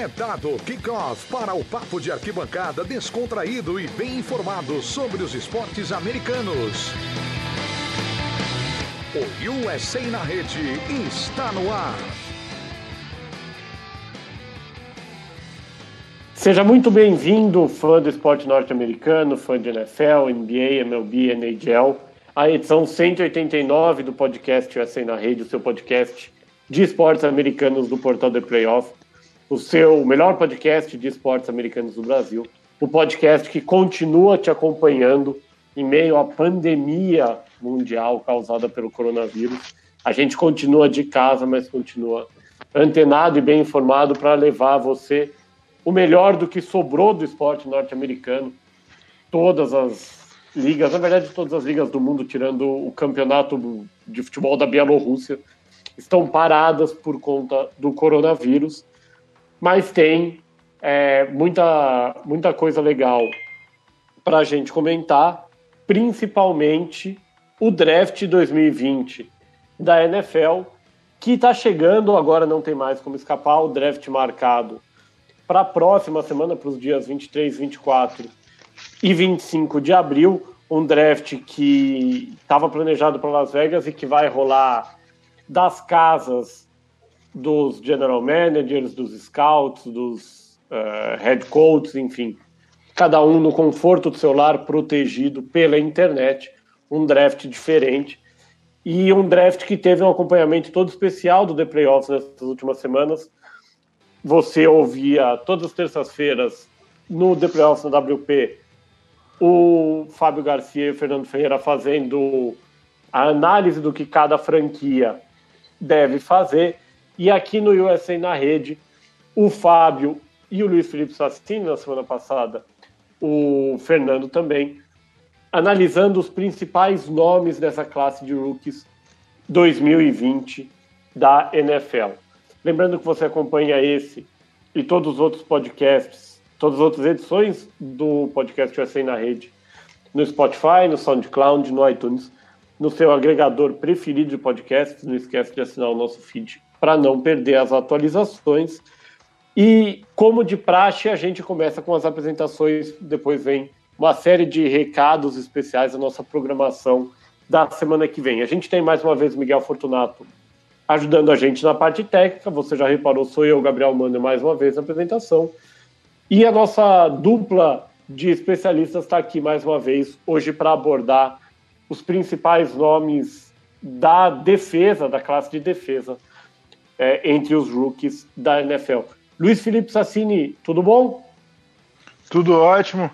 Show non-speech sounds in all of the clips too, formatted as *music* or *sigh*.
É dado kickoff para o papo de arquibancada descontraído e bem informado sobre os esportes americanos. O USA na rede está no ar. Seja muito bem-vindo, fã do esporte norte-americano, fã de NFL, NBA, MLB, NHL, a edição 189 do podcast USA na Rede, o seu podcast de esportes americanos do Portal The Playoff, o seu melhor podcast de esportes americanos do Brasil, o podcast que continua te acompanhando em meio à pandemia mundial causada pelo coronavírus. A gente continua de casa, mas continua antenado e bem informado para levar a você o melhor do que sobrou do esporte norte-americano. Todas as ligas, na verdade, todas as ligas do mundo, tirando o campeonato de futebol da Bielorrússia, estão paradas por conta do coronavírus, mas tem é, muita, muita coisa legal para a gente comentar, principalmente o draft 2020 da NFL, que está chegando, agora não tem mais como escapar, o draft marcado para a próxima semana, para os dias 23, 24 e 25 de abril, um draft que estava planejado para Las Vegas e que vai rolar das casas dos general managers, dos scouts, dos uh, head coaches, enfim, cada um no conforto do seu lar, protegido pela internet, um draft diferente. E um draft que teve um acompanhamento todo especial do The Playoffs nessas últimas semanas, você ouvia todas as terças-feiras no The Playoffs no WP o Fábio Garcia e o Fernando Ferreira fazendo a análise do que cada franquia deve fazer. E aqui no USA na rede, o Fábio e o Luiz Felipe Sassini, na semana passada, o Fernando também, analisando os principais nomes dessa classe de rookies 2020 da NFL. Lembrando que você acompanha esse e todos os outros podcasts, todas as outras edições do podcast USA na rede, no Spotify, no SoundCloud, no iTunes, no seu agregador preferido de podcasts. Não esquece de assinar o nosso feed para não perder as atualizações. E, como de praxe, a gente começa com as apresentações, depois vem uma série de recados especiais da nossa programação da semana que vem. A gente tem mais uma vez Miguel Fortunato ajudando a gente na parte técnica. Você já reparou, sou eu, Gabriel Manda, mais uma vez na apresentação. E a nossa dupla de especialistas está aqui mais uma vez hoje para abordar os principais nomes da defesa, da classe de defesa, é, entre os rookies da NFL. Luiz Felipe Sassini, tudo bom? Tudo ótimo.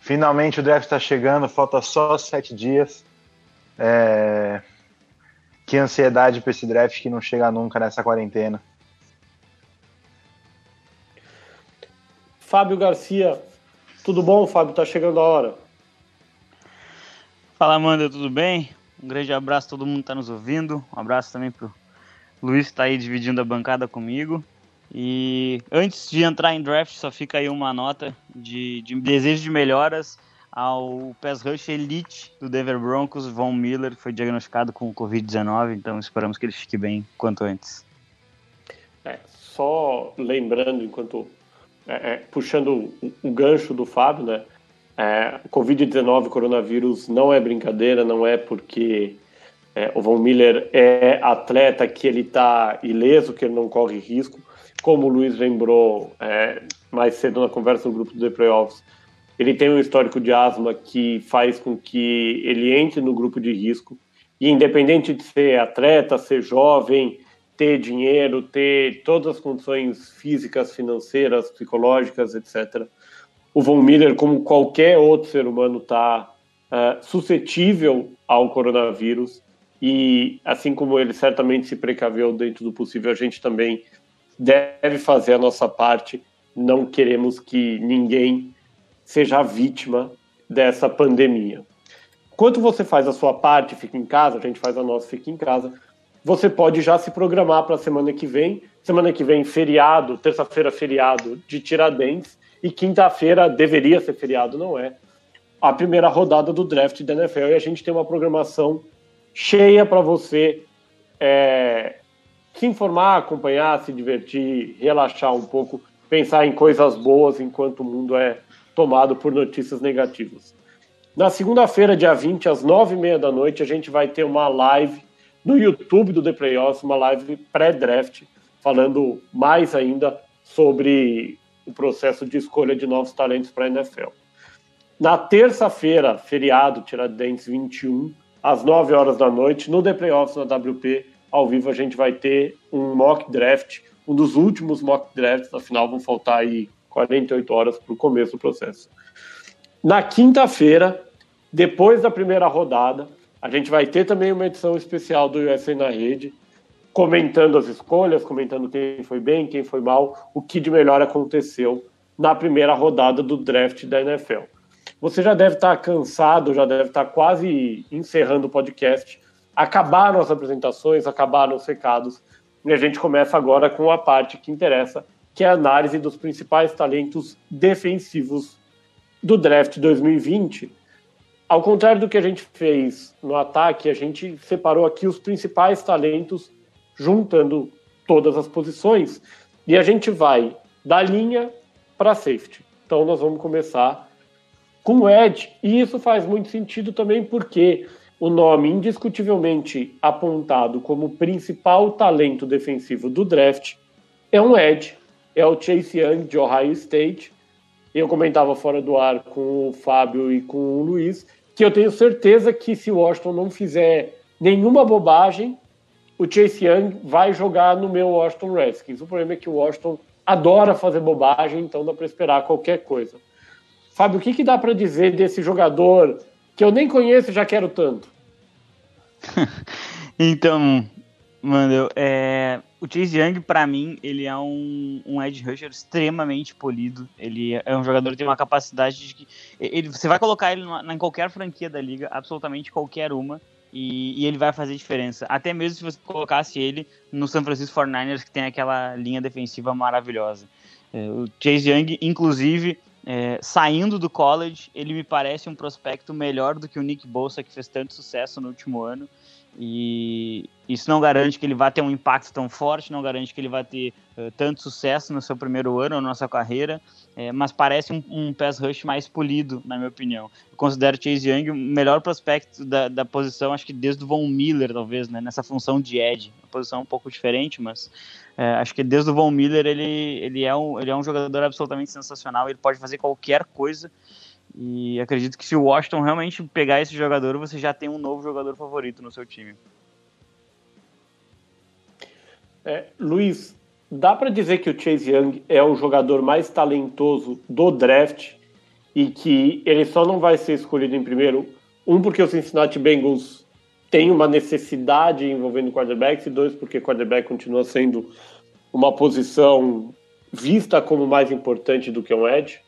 Finalmente o draft está chegando, falta só sete dias. É, que ansiedade para esse draft que não chega nunca nessa quarentena. Fábio Garcia, tudo bom, Fábio? Tá chegando a hora. Fala, Amanda, tudo bem? Um grande abraço a todo mundo que tá nos ouvindo. Um abraço também pro Luiz que tá aí dividindo a bancada comigo. E antes de entrar em draft, só fica aí uma nota de, de desejo de melhoras ao pass rush elite do Denver Broncos, Von Miller, que foi diagnosticado com Covid-19, então esperamos que ele fique bem quanto antes. É, só lembrando, enquanto é, é, puxando o, o, gancho do Fábio, né? É, Covid-19, coronavírus, não é brincadeira, não é porque é, o Von Miller é atleta que ele está ileso, que ele não corre risco. Como o Luiz lembrou é, mais cedo na conversa no grupo do The Playoffs, ele tem um histórico de asma que faz com que ele entre no grupo de risco. E independente de ser atleta, ser jovem, ter dinheiro, ter todas as condições físicas, financeiras, psicológicas, etc. O Von Miller, como qualquer outro ser humano, está uh, eh, suscetível ao coronavírus. E assim como ele certamente se precaveu dentro do possível, a gente também deve fazer a nossa parte. Não queremos que ninguém seja vítima dessa pandemia. Enquanto você faz a sua parte, fica em casa, a gente faz a nossa, fica em casa, você pode já se programar para a semana que vem. Semana que vem, feriado, terça-feira, feriado de Tiradentes, e quinta-feira deveria ser feriado, não é? A primeira rodada do draft da NFL e a gente tem uma programação cheia para você é, se informar, acompanhar, se divertir, relaxar um pouco pensar em coisas boas enquanto o mundo é tomado por notícias negativas. Na segunda-feira, dia 20, às nove e meia da noite, a gente vai ter uma live no YouTube do The Playoffs, uma live pré-draft, falando mais ainda sobre o processo de escolha de novos talentos para a NFL. Na terça-feira, feriado Tiradentes 21, às 9 horas da noite, no The Playoffs na WP, ao vivo a gente vai ter um mock draft, um dos últimos mock drafts, afinal vão faltar aí 48 horas para o começo do processo. Na quinta-feira, depois da primeira rodada, a gente vai ter também uma edição especial do USA na Rede, comentando as escolhas, comentando quem foi bem, quem foi mal, o que de melhor aconteceu na primeira rodada do draft da NFL. Você já deve estar cansado, já deve estar quase encerrando o podcast. Acabaram as apresentações, acabaram os recados, e a gente começa agora com a parte que interessa, que é a análise dos principais talentos defensivos do draft 2020. Ao contrário do que a gente fez no ataque, a gente separou aqui os principais talentos juntando todas as posições, e a gente vai da linha para safety. Então nós vamos começar com Ed, e isso faz muito sentido também porque o nome indiscutivelmente apontado como principal talento defensivo do draft é um Ed, é o Chase Young de Ohio State. Eu comentava fora do ar com o Fábio e com o Luiz que eu tenho certeza que se o Washington não fizer nenhuma bobagem, o Chase Young vai jogar no meu Washington Redskins. O problema é que o Washington adora fazer bobagem, então dá para esperar qualquer coisa. Fábio, o que, que dá para dizer desse jogador que eu nem conheço e já quero tanto? *laughs* então, mano, é, o Chase Young, para mim, ele é um, um edge rusher extremamente polido. Ele é um jogador que tem uma capacidade de que. Ele, você vai colocar ele em qualquer franquia da liga, absolutamente qualquer uma e, e, ele vai fazer diferença. Até mesmo se você colocasse ele no San Francisco 49ers, que tem aquela linha defensiva maravilhosa. É, o Chase Young, inclusive, é, saindo do college, ele me parece um prospecto melhor do que o Nick Bolsa, que fez tanto sucesso no último ano. E isso não garante que ele vá ter um impacto tão forte, não garante que ele vá ter uh, tanto sucesso no seu primeiro ano, na sua carreira, é, mas parece um, um pass rush mais polido, na minha opinião. Eu considero Chase Young o melhor prospecto da, da posição, acho que desde o Von Miller, talvez, né, nessa função de edge. Uma posição um pouco diferente, mas é, acho que desde o Von Miller ele, ele, é um, ele é um jogador absolutamente sensacional, ele pode fazer qualquer coisa e acredito que se o Washington realmente pegar esse jogador, você já tem um novo jogador favorito no seu time. É, Luiz, dá para dizer que o Chase Young é o jogador mais talentoso do draft e que ele só não vai ser escolhido em primeiro, um porque o Cincinnati Bengals tem uma necessidade envolvendo quarterbacks e dois porque quarterback continua sendo uma posição vista como mais importante do que um edge?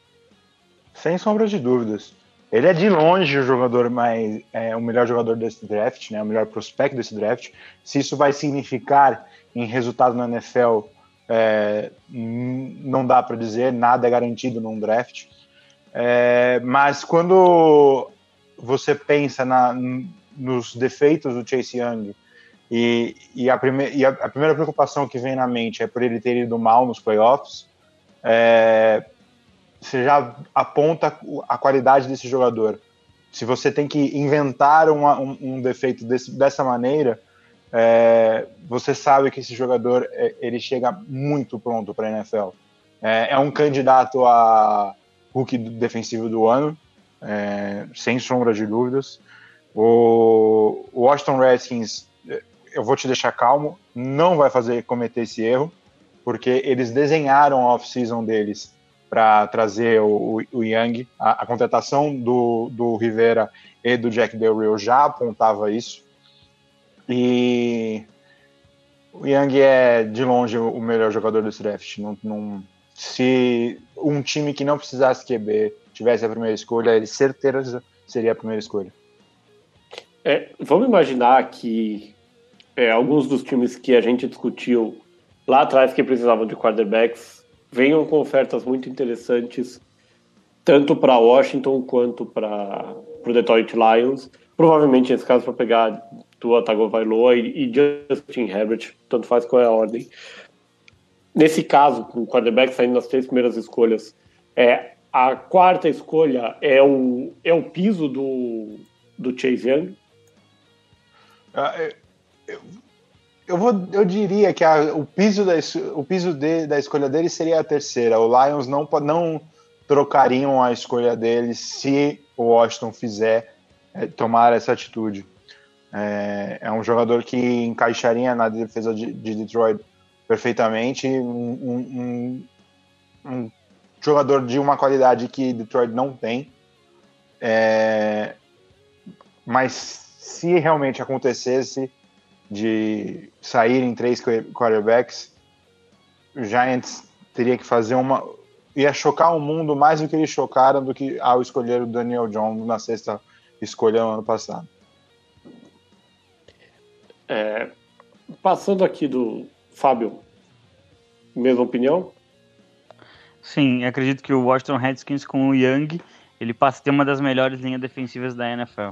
Sem sombra de dúvidas. Ele é de longe o jogador mais, é, o melhor jogador desse draft, né, o melhor prospecto desse draft. Se isso vai significar em resultado na NFL, é, não dá para dizer, nada é garantido num draft. É, mas quando você pensa na, nos defeitos do Chase Young e, e, a, prime, e a, primeira preocupação que vem na mente é por ele ter ido mal nos playoffs, é, você já aponta a qualidade desse jogador. Se você tem que inventar uma, um, um, defeito desse, dessa maneira, é, você sabe que esse jogador é, ele chega muito pronto para a NFL. É, é, um candidato a rookie defensivo do ano, é, sem sombra de dúvidas. O Washington Redskins, eu vou te deixar calmo, não vai fazer cometer esse erro, porque eles desenharam a off-season deles para trazer o, o Young. A, a, contratação do, do Rivera e do Jack Del Rio já apontava isso. E o Young é de longe o melhor jogador desse draft. Não, se um time que não precisasse QB tivesse a primeira escolha, ele certeza seria a primeira escolha. É, vamos imaginar que é, alguns dos times que a gente discutiu lá atrás que precisavam de quarterbacks venham com ofertas muito interessantes, tanto para Washington quanto para o Detroit Lions. Provavelmente, nesse caso, para pegar Tua Tagovailoa e, e Justin Herbert, tanto faz qual é a ordem. nesse caso, com o quarterback saindo nas três primeiras escolhas, é, a quarta escolha é o, é o piso do, do Chase Young? Ah, eu, eu, vou, eu diria que a, o piso, da, o piso de, da escolha dele seria a terceira. O Lions não, não trocariam a escolha dele se o Washington fizer é, tomar essa atitude. É, é, um jogador que encaixaria na defesa de, de Detroit perfeitamente. Um, um, um, jogador de uma qualidade que Detroit não tem. É, mas se realmente acontecesse de saírem três quarterbacks, o Giants teria que fazer uma. ia chocar o mundo mais do que eles chocaram do que ao escolher o Daniel Jones na sexta escolha no ano passado. É, passando aqui do Fábio, mesma opinião? Sim, acredito que o Washington Redskins com o Young, ele passa a ter uma das melhores linhas defensivas da NFL.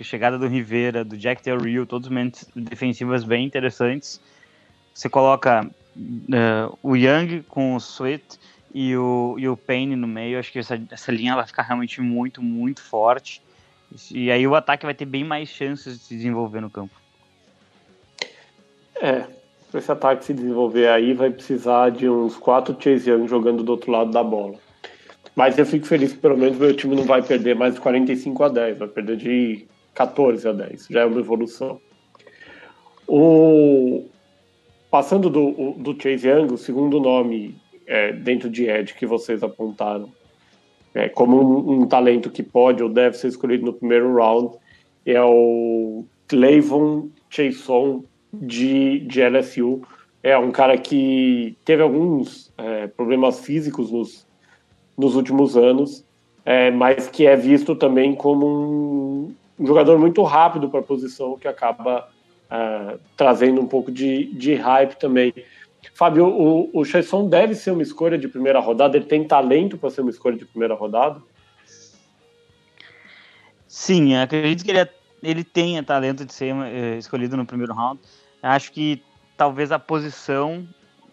A chegada do Rivera, do Jack Del Rio, todos mentes defensivas bem interessantes. Você coloca uh, o Young com o Sweet e o, e o Payne no meio, acho que essa, essa linha vai ficar realmente muito, muito forte. E aí o ataque vai ter bem mais chances de se desenvolver no campo. É, para esse ataque se desenvolver aí, vai precisar de uns quatro Chase Young jogando do outro lado da bola. Mas eu fico feliz que pelo menos meu time não vai perder mais de 45 a 10, vai perder de 14 a 10. Já é uma evolução. O... Passando do, do Chase Young, o segundo nome é, dentro de Ed que vocês apontaram é, como um, um, talento que pode ou deve ser escolhido no primeiro round é o Clavon Chason de, de LSU. É um cara que teve alguns é, problemas físicos nos, nos últimos anos, é, mas que é visto também como um, um jogador muito rápido para a posição, que acaba é, trazendo um pouco de, de hype também. Fábio, o, o Chesson deve ser uma escolha de primeira rodada? Ele tem talento para ser uma escolha de primeira rodada? Sim, acredito que ele, é, ele tenha talento de ser é, escolhido no primeiro round. Acho que talvez a posição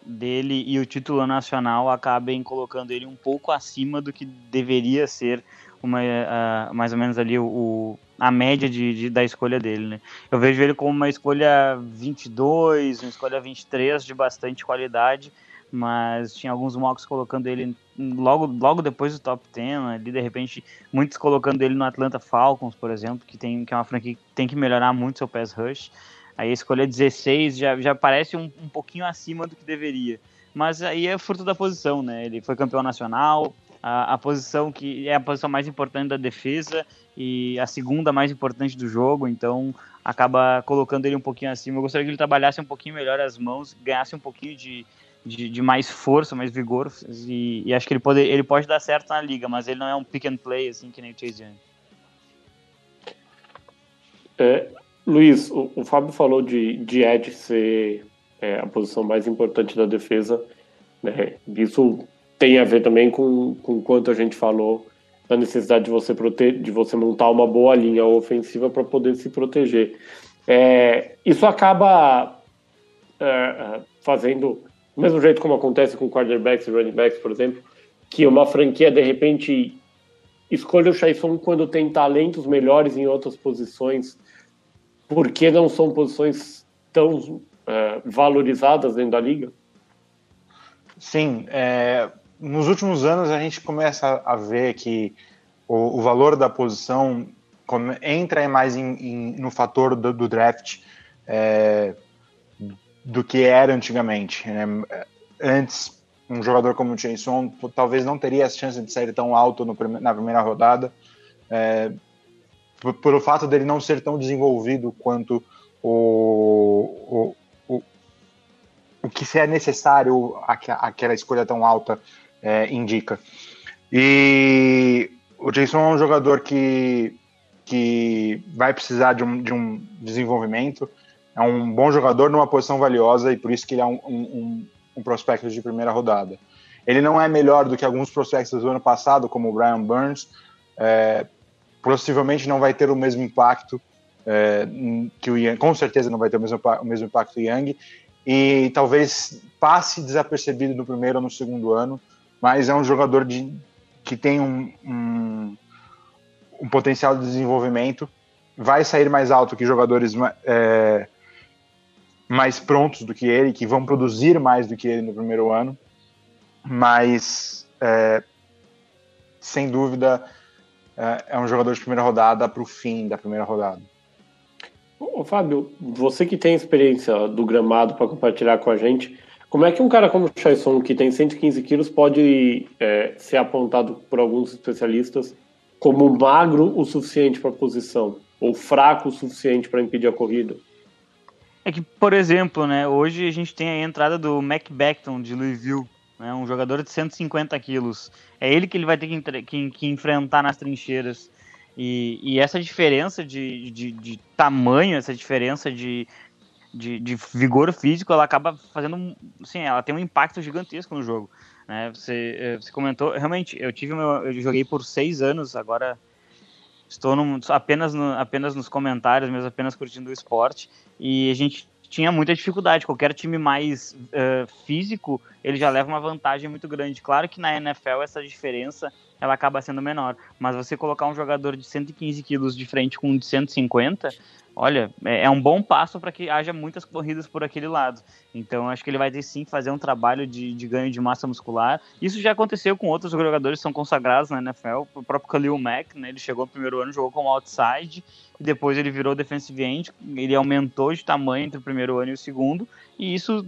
dele e o título nacional acabem colocando ele um pouco acima do que deveria ser uma, uh, mais ou menos ali o, a média de, de, da escolha dele, né? Eu vejo ele como uma escolha 22, uma escolha 23 de bastante qualidade, mas tinha alguns mocks colocando ele logo, logo depois do top 10, ali de repente muitos colocando ele no Atlanta Falcons, por exemplo, que tem que é uma franquia que tem que melhorar muito seu pass rush. Aí a escolha 16 já, já parece um, um pouquinho acima do que deveria. Mas aí é fruto da posição, né? Ele foi campeão nacional, a, a, posição que é a posição mais importante da defesa e a segunda mais importante do jogo, então acaba colocando ele um pouquinho acima. Eu gostaria que ele trabalhasse um pouquinho melhor as mãos, ganhasse um pouquinho de, de, de mais força, mais vigor, e, e, acho que ele pode, ele pode dar certo na liga, mas ele não é um pick and play assim que nem o Chase Young. É, Luiz, o, o, Fábio falou de, de Ed ser é, a posição mais importante da defesa. Né? Isso tem a ver também com, com quanto a gente falou da necessidade de você, prote de você montar uma boa linha ofensiva para poder se proteger. É, isso acaba é, é, fazendo, do mesmo jeito como acontece com quarterbacks e running backs, por exemplo, que uma franquia de repente escolhe o Chaison quando tem talentos melhores em outras posições porque não são posições tão uh, valorizadas dentro da liga? Sim, é, nos últimos anos a gente começa a ver que o, o valor da posição entra mais em, em, no fator do, do draft é, do que era antigamente. Né? Antes, um jogador como o Jason talvez não teria a chance de sair tão alto no, na primeira rodada, é, por, o fato dele não ser tão desenvolvido quanto o, o, o, o que é necessário aquela escolha tão alta é, indica. E o Jason é um jogador que, que vai precisar de um, de um desenvolvimento, é um bom jogador numa posição valiosa e por isso que ele é um, um, um prospecto de primeira rodada. Ele não é melhor do que alguns prospectos do ano passado, como o Brian Burns, é, possivelmente não vai ter o mesmo impacto é, que o Young, com certeza não vai ter o mesmo, o mesmo impacto Young, e talvez passe desapercebido no primeiro ou no segundo ano, mas é um jogador de, que tem um, um, um potencial de desenvolvimento, vai sair mais alto que jogadores é, mais prontos do que ele, que vão produzir mais do que ele no primeiro ano, mas é, sem dúvida é, é um jogador de primeira rodada para o fim da primeira rodada. Ô, Fábio, você que tem experiência do gramado para compartilhar com a gente, como é que um cara como o Chaison, que tem 115 quilos, pode é, ser apontado por alguns especialistas como magro o suficiente para a posição? Ou fraco o suficiente para impedir a corrida? É que, por exemplo, né, hoje a gente tem a entrada do Mac Beckton de Louisville, né, um jogador de 150 quilos. É ele que ele vai ter que, que, que enfrentar nas trincheiras. E, e essa diferença de, de, de, tamanho, essa diferença de, de, de, vigor físico, ela acaba fazendo, assim, ela tem um impacto gigantesco no jogo. Né? Você, eh, você comentou, realmente, eu tive meu, eu joguei por seis anos, agora estou apenas, no, apenas nos comentários, mesmo apenas curtindo o esporte, e a gente tinha muita dificuldade. Qualquer time mais uh, físico, ele já leva uma vantagem muito grande. Claro que na NFL essa diferença ela acaba sendo menor, mas você colocar um jogador de 115 quilos de frente com um de 150, olha, é, é um bom passo para que haja muitas corridas por aquele lado. Então, acho que ele vai ter sim que fazer um trabalho de, de, ganho de massa muscular. Isso já aconteceu com outros jogadores que são consagrados na NFL. O próprio Khalil Mack, né, ele chegou no primeiro ano, jogou como outside, e depois ele virou defensive end. Ele aumentou de tamanho entre o primeiro ano e o segundo, e isso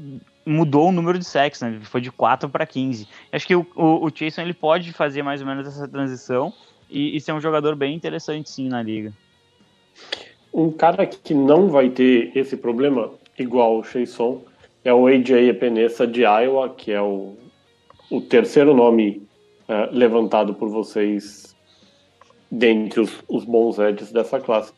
mudou o número de sacks, né? Foi de 4 para 15. Acho que o, o, o Jason ele pode fazer mais ou menos essa transição e, e ser um jogador bem interessante sim na liga. Um cara que não vai ter esse problema, igual o Sheison, é o AJ Epenesa de Iowa, que é o, o terceiro nome uh, levantado por vocês dentre os, os bons edges dessa classe.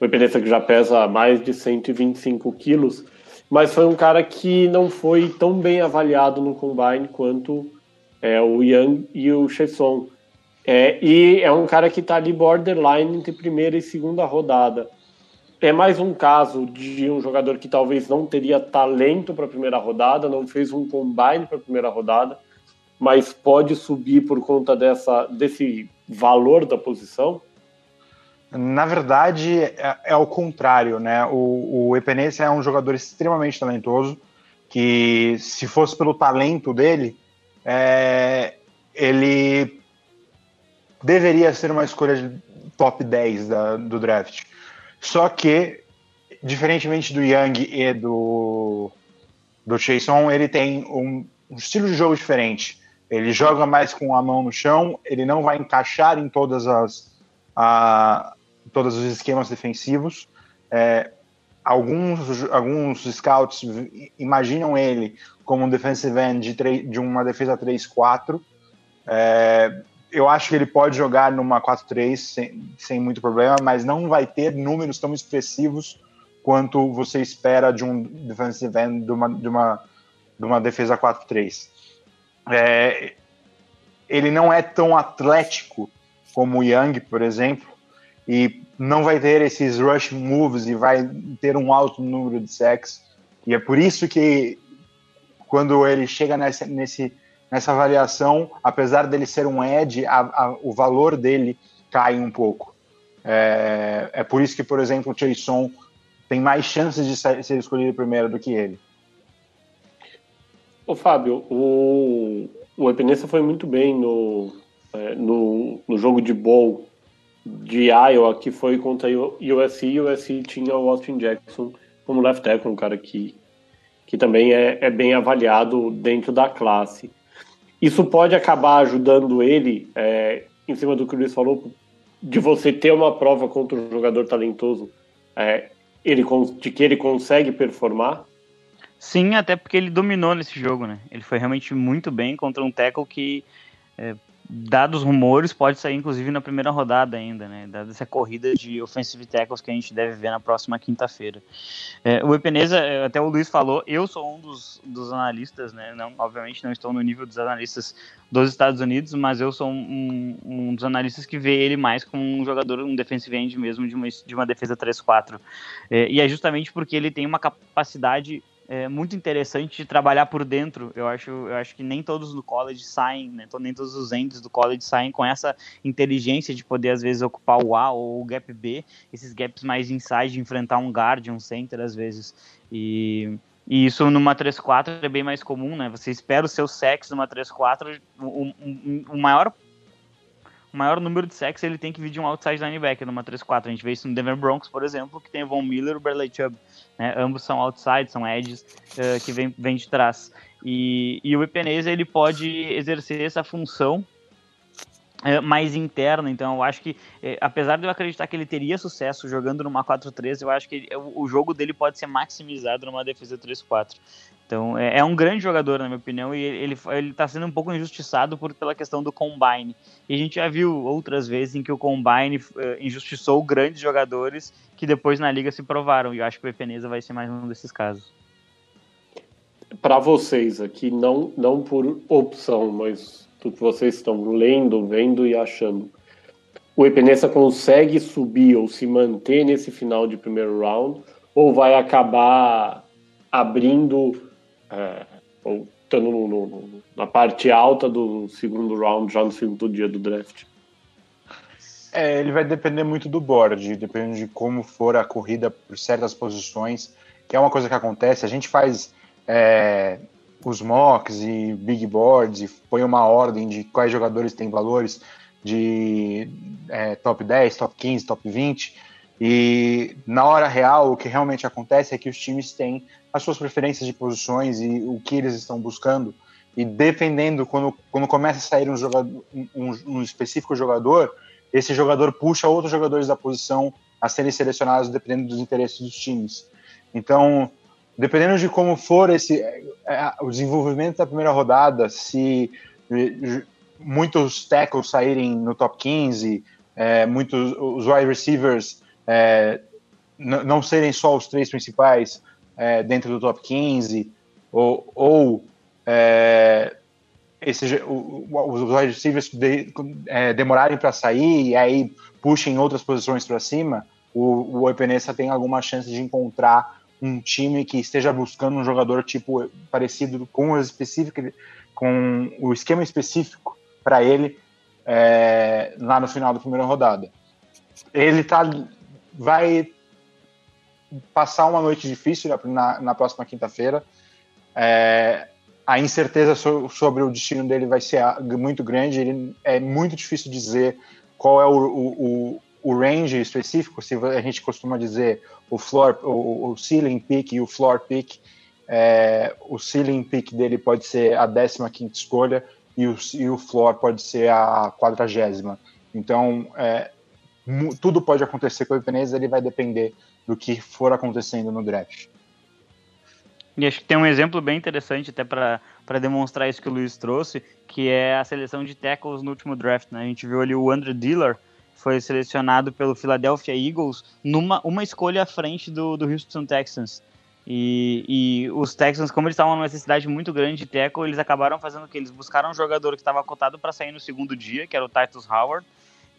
O Epenesa que já pesa mais de 125 quilos, mas foi um cara que não foi tão bem avaliado no combine quanto é, o Young e o Chesson. É, e é um cara que está ali borderline entre primeira e segunda rodada. É mais um caso de um jogador que talvez não teria talento para a primeira rodada, não fez um combine para a primeira rodada, mas pode subir por conta dessa, desse valor da posição. Na verdade, é, é o contrário, né? O, o Epenesa é um jogador extremamente talentoso, que se fosse pelo talento dele, é, ele deveria ser uma escolha de top 10 da, do draft. Só que, diferentemente do Young e do, do Chason, ele tem um, um estilo de jogo diferente. Ele joga mais com a mão no chão, ele não vai encaixar em todas as, a, todos os esquemas defensivos. É, alguns, alguns scouts imaginam ele como um defensive end de, de uma defesa 3-4. É, eu acho que ele pode jogar numa 4-3 sem, sem muito problema, mas não vai ter números tão expressivos quanto você espera de um defensive end de uma, de uma, de uma defesa 4-3. É, ele não é tão atlético como o Young, por exemplo, e não vai ter esses rush moves e vai ter um alto número de sacks. E é por isso que quando ele chega nessa, nesse, nessa avaliação, apesar dele ser um edge, a, a, o valor dele cai um pouco. É, é por isso que, por exemplo, o Jason tem mais chances de ser, ser escolhido primeiro do que ele. Ô Fábio, o, o Epinesa foi muito bem no, é, no, no jogo de bowl de Iowa, que foi contra o USC, e USC tinha o Austin Jackson como left tackle, um cara que, que também é, é bem avaliado dentro da classe. Isso pode acabar ajudando ele, é, em cima do que o Luiz falou, de você ter uma prova contra um jogador talentoso, é, ele, de que ele consegue performar? Sim, até porque ele dominou nesse jogo, né? Ele foi realmente muito bem contra um tackle que é, dados rumores, pode sair inclusive na primeira rodada ainda, né? Dada essa corrida de offensive tackles que a gente deve ver na próxima quinta-feira. É, o Epeneza, é, até o Luiz falou, eu sou um dos, dos analistas, né? Não, obviamente não estou no nível dos analistas dos Estados Unidos, mas eu sou um, um dos analistas que vê ele mais como um jogador, um defensive end mesmo de uma, de uma defesa 3-4. É, e é justamente porque ele tem uma capacidade é, muito interessante de trabalhar por dentro. Eu acho, eu acho que nem todos do college saem, né? nem todos os ends do college saem com essa inteligência de poder, às vezes, ocupar o A ou o gap B, esses gaps mais inside, de enfrentar um guard, um center, às vezes. E, e isso numa 3-4 é bem mais comum, né? Você espera o seu sex numa 3-4, o, o, o maior o maior número de sacks ele tem que vir de um outside linebacker numa 3-4. A gente vê isso no Denver Broncos, por exemplo, que tem o Von Miller e o Bradley Chubb. Né? Ambos são outside, são edges uh, que vêm vem de trás. E, e o Epeneza ele pode exercer essa função uh, mais interna. Então, eu acho que, uh, apesar de eu acreditar que ele teria sucesso jogando numa 4-3, eu acho que o jogo dele pode ser maximizado numa defesa 3-4. Então, é, é, um grande jogador, na minha opinião, e ele está sendo um pouco injustiçado por, pela questão do combine. E a gente já viu outras vezes em que o combine uh, injustiçou grandes jogadores que depois na liga se provaram. E eu acho que o Epeneza vai ser mais um desses casos. Para vocês aqui, não, não por opção, mas do que vocês estão lendo, vendo e achando, o Epeneza consegue subir ou se manter nesse final de primeiro round ou vai acabar abrindo é, ou estando no, no, na parte alta do segundo round, já no segundo dia do draft? É, ele vai depender muito do board, dependendo de como for a corrida por certas posições, que é uma coisa que acontece. A gente faz é, os mocks e big boards e põe uma ordem de quais jogadores têm valores de é, top 10, top 15, top 20. E na hora real, o que realmente acontece é que os times têm as suas preferências de posições e o que eles estão buscando. E defendendo, quando, quando começa a sair um, jogador, um, um específico jogador, esse jogador puxa outros jogadores da posição a serem selecionados dependendo dos interesses dos times. Então, dependendo de como for esse é, o desenvolvimento da primeira rodada, se muitos tackles saírem no top 15, é, muitos os wide receivers é, não serem só os três principais é, dentro do top 15, ou, ou é, esse, o, os wide receivers de, é, demorarem para sair e aí puxem outras posições para cima, o, o Epenesa tem alguma chance de encontrar um time que esteja buscando um jogador tipo parecido com o específico, com o esquema específico para ele é, lá no final da primeira rodada. Ele tá vai passar uma noite difícil na, na próxima quinta-feira. É, a incerteza so, sobre o destino dele vai ser muito grande. Ele, é muito difícil dizer qual é o, o, o, range específico. Se a gente costuma dizer o floor, o, o ceiling pick e o floor pick, é, o ceiling pick dele pode ser a 15 quinta escolha e o, e o floor pode ser a quadragésima. Então, é, tudo pode acontecer com o Ibanez, ele vai depender do que for acontecendo no draft. E acho que tem um exemplo bem interessante até para demonstrar isso que o Luiz trouxe, que é a seleção de tackles no último draft. Né? A gente viu ali o Andrew Diller, foi selecionado pelo Philadelphia Eagles numa uma escolha à frente do, do Houston Texans. E, e, os Texans, como eles estavam numa necessidade muito grande de tackle, eles acabaram fazendo o que? Eles buscaram um jogador que estava cotado para sair no segundo dia, que era o Titus Howard,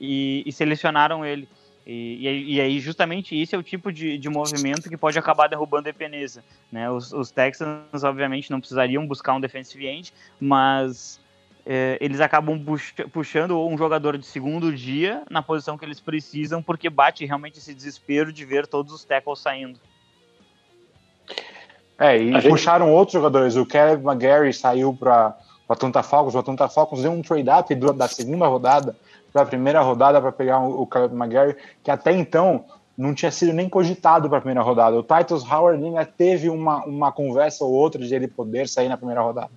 e, e selecionaram ele. E, e, e, aí, justamente, isso é o tipo de, de movimento que pode acabar derrubando a Epeneza. Né? Os, os Texans, obviamente, não precisariam buscar um defensive end, mas é, eles acabam puxando um jogador de segundo dia na posição que eles precisam, porque bate realmente esse desespero de ver todos os tackles saindo. É, e a puxaram gente... outros jogadores. O Caleb McGarry saiu para o Atlanta Falcons. O Atlanta Falcons deu um trade-up da segunda rodada para a primeira rodada para pegar o Caleb McGarry, que até então não tinha sido nem cogitado para a primeira rodada. O Titus Howard ainda teve uma, uma conversa ou outra de ele poder sair na primeira rodada.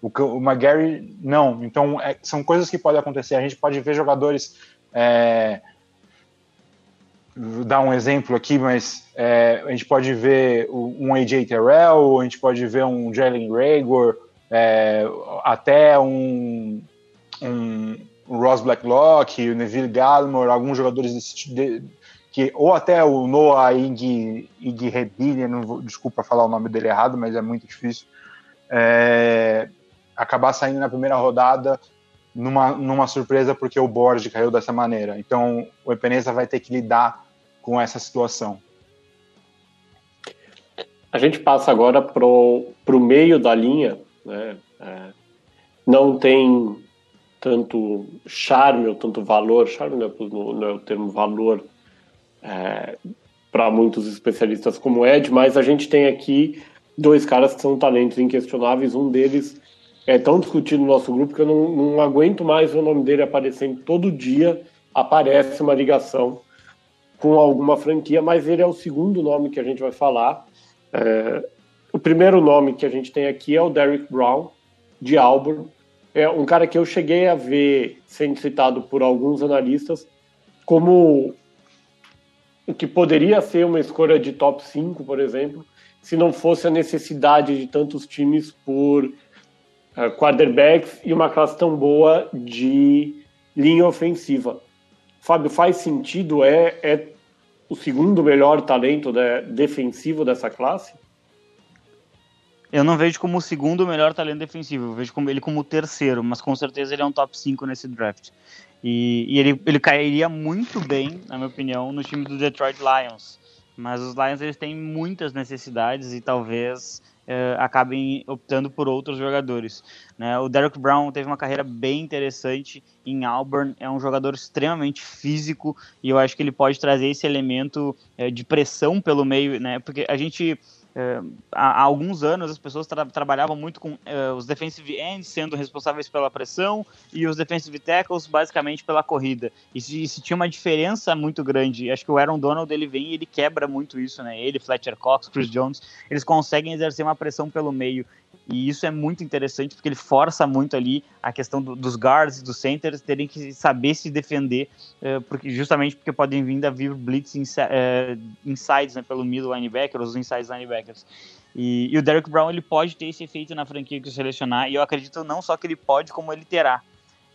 O, o McGarry, não. Então, é, são coisas que podem acontecer. A gente pode ver jogadores. É, dar um exemplo aqui, mas é, a gente pode ver um AJ Terrell, a gente pode ver um Jalen Rager, é, até um, um o Ross Blacklock, o Neville Gallimore, alguns jogadores desse de, que ou até o Noah Ig, Ig Rebine, não vou, desculpa falar o nome dele errado, mas é muito difícil, é, acabar saindo na primeira rodada numa, numa surpresa porque o board caiu dessa maneira. Então o Epeneza vai ter que lidar com essa situação. a gente passa agora para o meio da linha, né? É, não tem tanto charme ou tanto valor, charme não é, não é o termo valor é, para muitos especialistas como Ed, mas a gente tem aqui dois caras que são talentos inquestionáveis, um deles é tão discutido no nosso grupo que eu não, não aguento mais o nome dele aparecendo todo dia, aparece uma ligação com alguma franquia, mas ele é o segundo nome que a gente vai falar. É, o primeiro nome que a gente tem aqui é o Derrick Brown, de Auburn. É um cara que eu cheguei a ver sendo citado por alguns analistas como o que poderia ser uma escolha de top 5, por exemplo, se não fosse a necessidade de tantos times por uh, quarterbacks e uma classe tão boa de linha ofensiva. Fábio, faz sentido? É, é o segundo melhor talento né, defensivo dessa classe? Eu não vejo como o segundo melhor talento defensivo, eu vejo como ele como o terceiro, mas com certeza ele é um top 5 nesse draft. E, e ele, ele cairia muito bem, na minha opinião, no time do Detroit Lions. Mas os Lions eles têm muitas necessidades e talvez uh, acabem optando por outros jogadores. Né? O Derek Brown teve uma carreira bem interessante em Auburn, é um jogador extremamente físico e eu acho que ele pode trazer esse elemento uh, de pressão pelo meio, né? porque a gente é, há, alguns anos as pessoas tra trabalhavam muito com uh, os defensive ends sendo responsáveis pela pressão e os defensive tackles basicamente pela corrida. E se, se, tinha uma diferença muito grande, acho que o Aaron Donald ele vem e ele quebra muito isso, né? Ele, Fletcher Cox, Chris Jones, eles conseguem exercer uma pressão pelo meio e isso é muito interessante porque ele força muito ali a questão do, dos guards e dos centers terem que saber se defender, uh, porque, justamente porque podem vir a vir blitz uh, insides né, pelo middle linebacker, os inside linebackers. E, e, o Derek Brown ele pode ter esse efeito na franquia que selecionar, e eu acredito não só que ele pode, como ele terá.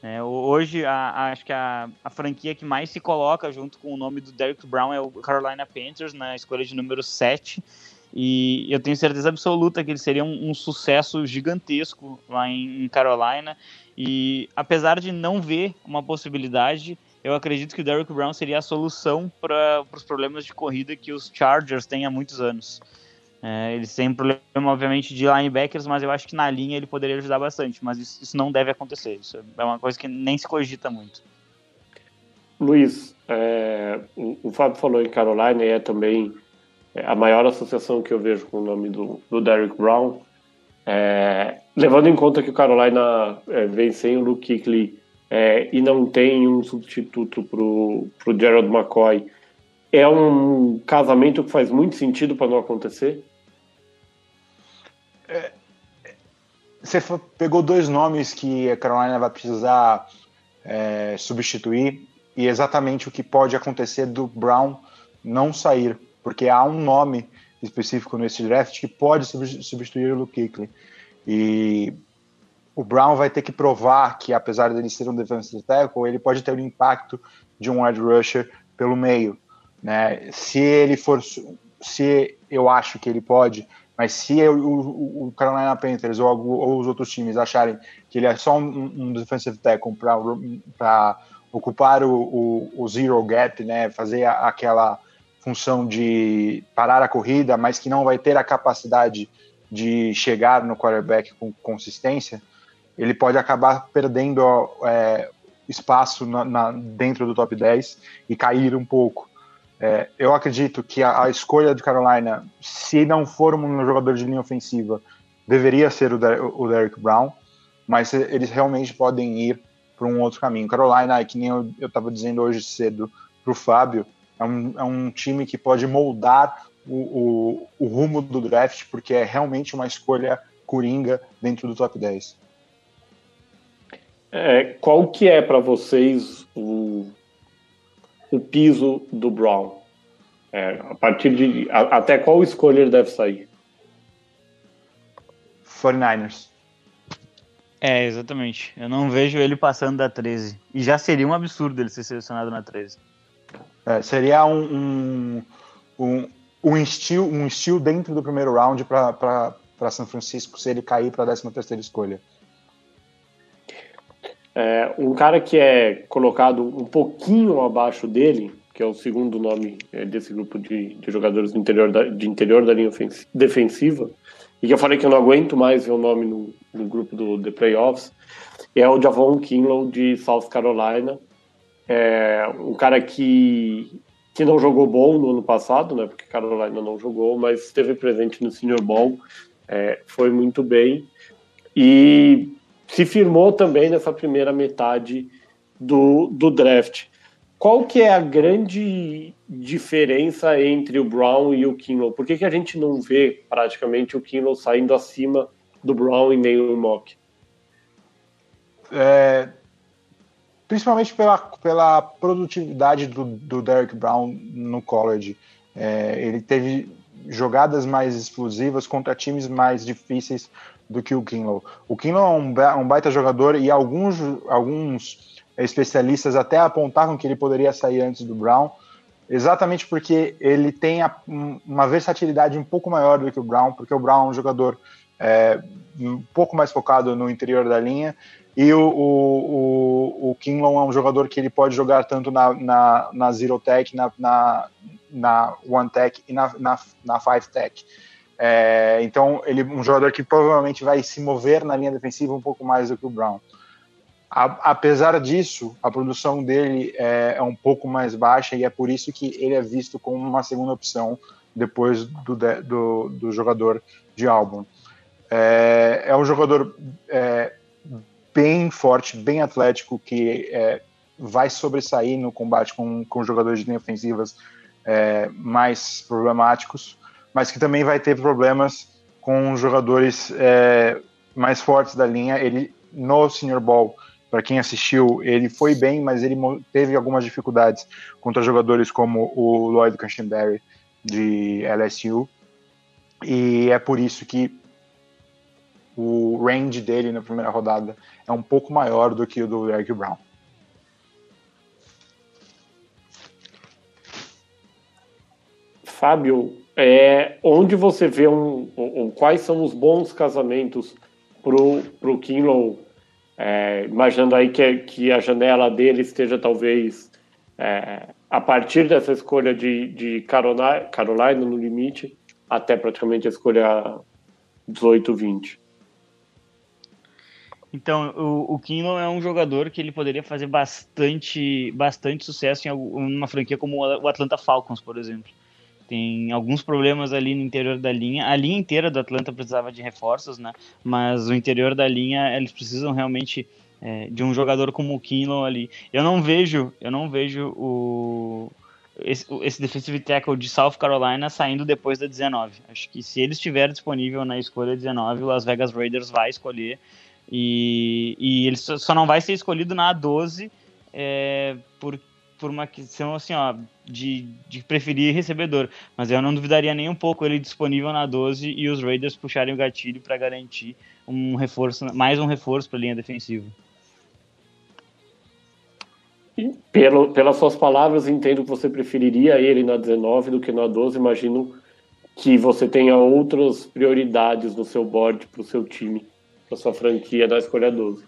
É, hoje, a, a, acho que a, a, franquia que mais se coloca junto com o nome do Derek Brown é o Carolina Panthers, na escolha de número 7. E eu tenho certeza absoluta que ele seria um, um sucesso gigantesco lá em, em, Carolina. E apesar de não ver uma possibilidade, eu acredito que o Derrick Brown seria a solução para os problemas de corrida que os Chargers têm há muitos anos. É, eles têm problema, obviamente, de linebackers, mas eu acho que na linha ele poderia ajudar bastante. Mas isso, isso não deve acontecer. Isso é uma coisa que nem se cogita muito. Luiz, é, o, o Fábio falou em Carolina e é também a maior associação que eu vejo com o nome do, do Derrick Brown. É, levando em conta que o Carolina é, vem sem o Luke Kuechly é, e não tem um substituto para o Gerald McCoy, é um casamento que faz muito sentido para não acontecer? É, você pegou dois nomes que a Carolina vai precisar é, substituir e exatamente o que pode acontecer do Brown não sair porque há um nome específico nesse draft que pode substituir o Luke Kuechly. E o Brown vai ter que provar que, apesar dele ser um defensive tackle, ele pode ter o impacto de um wide rusher pelo meio. Né? Se ele for, se eu acho que ele pode, mas se o, o Carolina Panthers ou, ou, os outros times acharem que ele é só um, um defensive tackle para ocupar o, o, o, zero gap, né? fazer aquela função de parar a corrida, mas que não vai ter a capacidade de chegar no quarterback com consistência, ele pode acabar perdendo é, espaço na, na, dentro do top 10 e cair um pouco. É, eu acredito que a, a, escolha de Carolina, se não for um jogador de linha ofensiva, deveria ser o, Der o Derek Brown, mas eles realmente podem ir para um outro caminho. Carolina, é que nem eu estava dizendo hoje cedo para o Fábio, é um, é um time que pode moldar o, o, o rumo do draft, porque é realmente uma escolha coringa dentro do top 10. É, qual que é para vocês o, o piso do Brown? É, a partir de a, até qual escolha ele deve sair? 49ers. É, exatamente. Eu não vejo ele passando da 13. E já seria um absurdo ele ser selecionado na 13. É, seria um, um, um, um, estilo, um estilo dentro do primeiro round para São Francisco se ele cair para a 13 terceira escolha. É, um cara que é colocado um pouquinho abaixo dele que é o segundo nome é, desse grupo de, de jogadores do interior da, de interior da linha defensiva, e que eu falei que eu não aguento mais ver o nome no, no grupo do The Playoffs, é o Javon Kinlow de South Carolina, é um cara que, que não jogou bom no ano passado, né, porque Carolina não jogou, mas esteve presente no Senior Bowl, é, foi muito bem, e se firmou também nessa primeira metade do, do draft. Qual que é a grande diferença entre o Brown e o Kinlow? Por que, que a gente não vê praticamente o Kinlow saindo acima do Brown em nenhum mock? É, principalmente pela, pela produtividade do, do Derek Brown no college. É, ele teve jogadas mais explosivas contra times mais difíceis do que o Kinlow. O Kinlow é um, um baita jogador e alguns, alguns especialistas até apontavam que ele poderia sair antes do Brown, exatamente porque ele tem a, uma versatilidade um pouco maior do que o Brown, porque o Brown é um jogador é, um pouco mais focado no interior da linha, e o, o, o, Kinlon é um jogador que ele pode jogar tanto na, na, na Zero Tech, na, na, na One Tech e na, na, na Five Tech. É, então, ele é um jogador que provavelmente vai se mover na linha defensiva um pouco mais do que o Brown. A, apesar disso, a produção dele é, é, um pouco mais baixa e é por isso que ele é visto como uma segunda opção depois do, do, do jogador de álbum. É, é um jogador é, bem forte, bem atlético, que é, vai sobressair no combate com, com jogadores de linha ofensivas é, mais problemáticos, mas que também vai ter problemas com jogadores é, mais fortes da linha. Ele no Senior Ball para quem assistiu, ele foi bem, mas ele teve algumas dificuldades contra jogadores como o Lloyd Cushenberry de LSU. E é por isso que o range dele na primeira rodada é um pouco maior do que o do Eric Brown. Fábio, é, onde você vê um, um, quais são os bons casamentos para o Kinlow é, imaginando aí que, que a janela dele esteja talvez é, a partir dessa escolha de, de Carolina, Carolina no limite até praticamente a escolha 18-20. Então, o, o é um jogador que ele poderia fazer bastante, bastante sucesso em uma franquia como o Atlanta Falcons, por exemplo. Tem alguns problemas ali no interior da linha. A linha inteira do Atlanta precisava de reforços, né? Mas o interior da linha, eles precisam realmente é, de um jogador como o Kinlaw ali. Eu não vejo, eu não vejo o esse, esse defensive tackle de South Carolina saindo depois da 19. Acho que se ele estiver disponível na escolha 19, o Las Vegas Raiders vai escolher e, e ele só não vai ser escolhido na 12 é, por, por uma questão assim, ó, de, de preferir recebedor. Mas eu não duvidaria nem um pouco ele disponível na 12 e os Raiders puxarem o gatilho para garantir um reforço, mais um reforço para a linha defensiva. Pelo, pelas suas palavras, entendo que você preferiria ele na 19 do que na 12. Imagino que você tenha outras prioridades no seu board para o seu time, para sua franquia da escolha 12.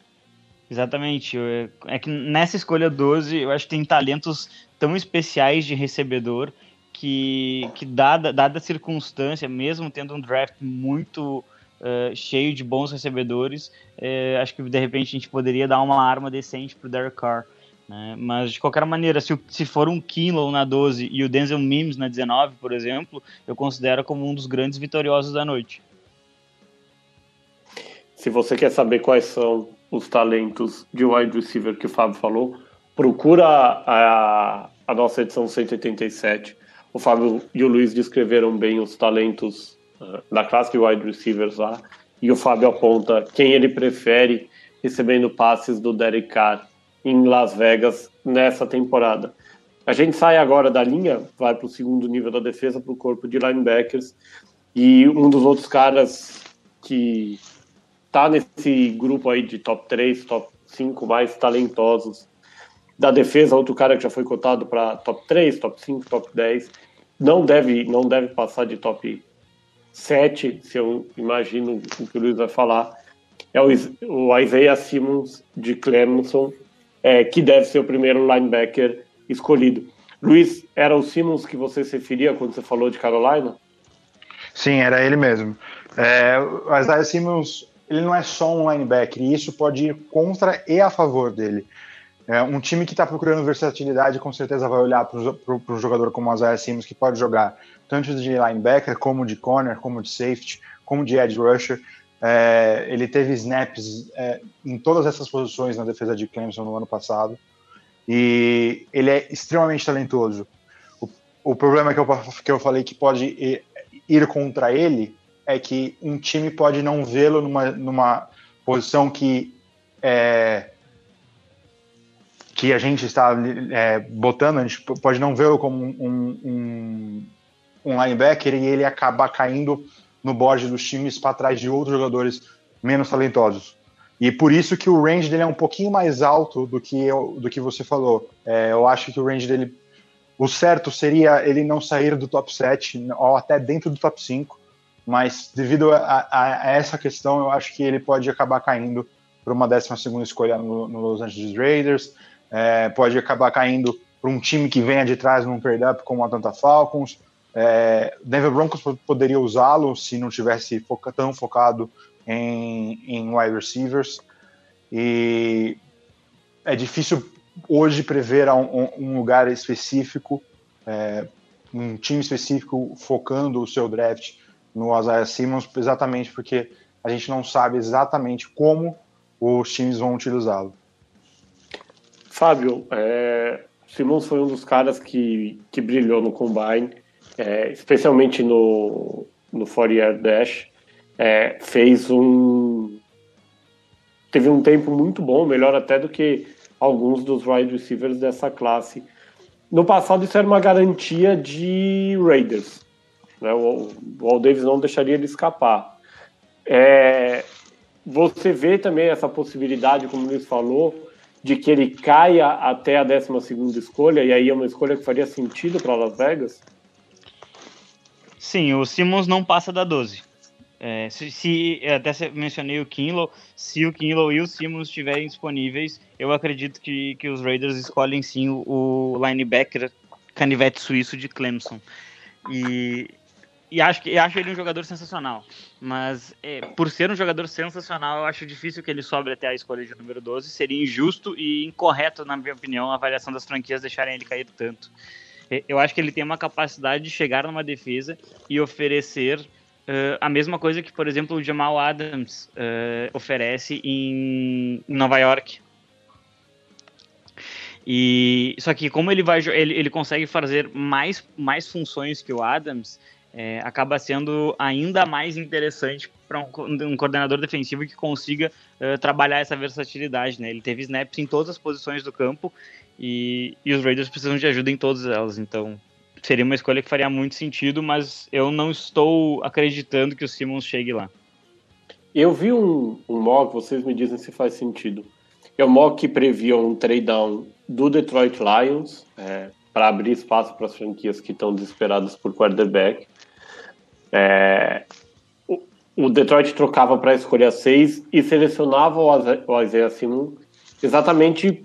Exatamente. É que nessa escolha 12, eu acho que tem talentos tão especiais de recebedor que, que dada, dada a circunstância, mesmo tendo um draft muito uh, cheio de bons recebedores, uh, acho que de repente a gente poderia dar uma arma decente para o Derek Carr. Né? Mas de qualquer maneira, se, se for um Kinlow na 12 e o Denzel Mims na 19, por exemplo, eu considero como um dos grandes vitoriosos da noite. Se você quer saber quais são os talentos de wide receiver que o Fábio falou, procura a, a nossa edição 187. O Fábio e o Luiz descreveram bem os talentos uh, da classe de wide receivers lá, e o Fábio aponta quem ele prefere recebendo passes do Derek Carr em Las Vegas nessa temporada. A gente sai agora da linha, vai para o segundo nível da defesa, para o corpo de linebackers, e um dos outros caras que tá nesse grupo aí de top 3, top 5 mais talentosos da defesa, outro cara que já foi cotado para top 3, top 5, top 10, não deve, não deve passar de top 7, se eu imagino o que o Luiz vai falar, é o, o Isaiah Simmons de Clemson, é, que deve ser o primeiro linebacker escolhido. Luiz, era o Simmons que você se referia quando você falou de Carolina? Sim, era ele mesmo. É, o Isaiah Simmons, ele não é só um linebacker, e isso pode ir contra e a favor dele. É, um time que está procurando versatilidade com certeza vai olhar para um jogador como o Isaiah Simmons, que pode jogar tanto de linebacker, como de corner, como de safety, como de edge rusher. É, ele teve snaps é, em todas essas posições na defesa de Clemson no ano passado. E ele é extremamente talentoso. O, o problema que eu, que eu falei que pode ir, ir contra ele é que um time pode não vê-lo numa, numa posição que é, que a gente está é, botando, a gente pode não vê-lo como um, um, um, linebacker e ele acabar caindo no board dos times para trás de outros jogadores menos talentosos. E por isso que o range dele é um pouquinho mais alto do que, eu, do que você falou. É, eu acho que o range dele. O certo seria ele não sair do top 7 ou até dentro do top 5, mas devido a, a, a essa questão, eu acho que ele pode acabar caindo para uma 12 escolha no, no, Los Angeles Raiders, é, pode acabar caindo para um time que venha de trás num trade-up como o Atlanta Falcons. É, Denver Broncos poderia usá-lo se não tivesse foca, tão focado em, em wide receivers. E é difícil hoje prever um, um lugar específico, é, um time específico focando o seu draft no Isaiah Simmons, exatamente porque a gente não sabe exatamente como os times vão utilizá-lo. Fábio, é, Simmons foi um dos caras que, que brilhou no Combine, é, especialmente no, no 4 Dash é, fez um. Teve um tempo muito bom, melhor até do que alguns dos wide receivers dessa classe. No passado, isso era uma garantia de Raiders. Né? O, o Al Davis não deixaria ele escapar. É, você vê também essa possibilidade, como o Luiz falou, de que ele caia até a 12 escolha, e aí é uma escolha que faria sentido para Las Vegas? Sim, o Simmons não passa da 12. É, se, se, até mencionei o Kinlow, se o Kinlow e o Simmons estiverem disponíveis, eu acredito que, que os Raiders escolhem sim o, o linebacker canivete suíço de Clemson. E, e acho, que, acho ele um jogador sensacional. Mas é, por ser um jogador sensacional, eu acho difícil que ele sobre até a escolha de número 12. Seria injusto e incorreto, na minha opinião, a avaliação das franquias deixarem ele cair tanto. É, eu acho que ele tem uma capacidade de chegar numa defesa e oferecer Uh, a mesma coisa que, por exemplo, o Jamal Adams uh, oferece em, Nova York. E só que como ele vai ele, ele consegue fazer mais, mais funções que o Adams, é, acaba sendo ainda mais interessante para um, um, coordenador defensivo que consiga uh, trabalhar essa versatilidade. Né? Ele teve snaps em todas as posições do campo e, e os Raiders precisam de ajuda em todas elas. Então seria uma escolha que faria muito sentido, mas eu não estou acreditando que o Simmons chegue lá. Eu vi um, um mock, vocês me dizem se faz sentido. É um mock que previa um trade down do Detroit Lions é, para abrir espaço para as franquias que estão desesperadas por quarterback. É, o, Detroit trocava para escolher a 6 e selecionava o Isaiah Simmons exatamente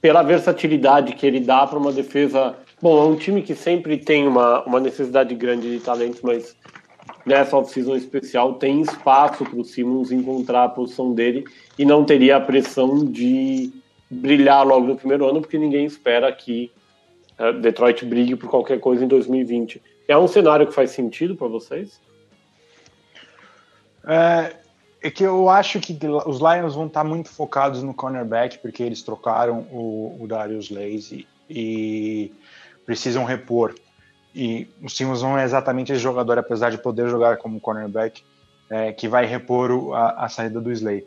pela versatilidade que ele dá para uma defesa Bom, é um time que sempre tem uma, uma necessidade grande de talentos, mas nessa off-season especial tem espaço para o Simmons encontrar a posição dele e não teria a pressão de brilhar logo no primeiro ano, porque ninguém espera que uh, Detroit brigue por qualquer coisa em 2020. É um cenário que faz sentido para vocês? É, é, que eu acho que os Lions vão estar muito focados no cornerback, porque eles trocaram o, o Darius Lazy e precisam repor. E o Simmons não é exatamente esse jogador, apesar de poder jogar como cornerback, é, que vai repor o, a, a, saída do Slay.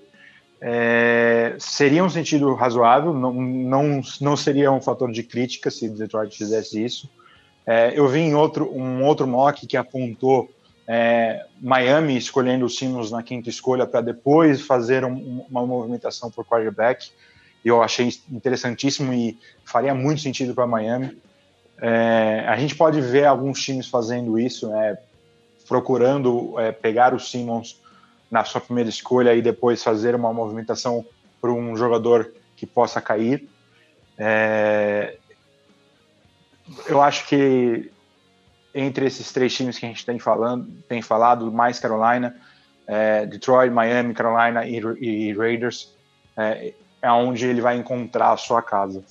É, seria um sentido razoável, não, não, não seria um fator de crítica se Detroit fizesse isso. É, eu vi em outro, um outro mock que apontou é, Miami escolhendo o Simmons na quinta escolha para depois fazer um, uma movimentação por quarterback. Eu achei interessantíssimo e faria muito sentido para Miami. É, a gente pode ver alguns times fazendo isso, né, procurando é, pegar o Simmons na sua primeira escolha e depois fazer uma movimentação para um jogador que possa cair. É, eu acho que entre esses três times que a gente tem, falando, tem falado, mais Carolina, é, Detroit, Miami, Carolina e, e Raiders, é, é onde ele vai encontrar a sua casa.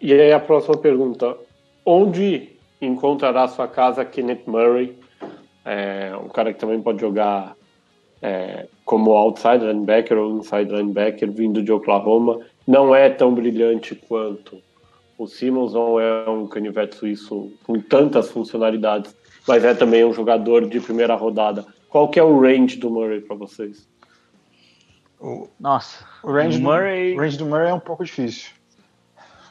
E aí a próxima pergunta: onde encontrará sua casa Kenneth Murray? É, um cara que também pode jogar é, como outside linebacker ou inside linebacker vindo de Oklahoma. Não é tão brilhante quanto o Simmons, não é um canivete suíço com tantas funcionalidades, mas é também um jogador de primeira rodada. Qual que é o range do Murray para vocês? O, Nossa, o range, Murray... do, o range do Murray é um pouco difícil.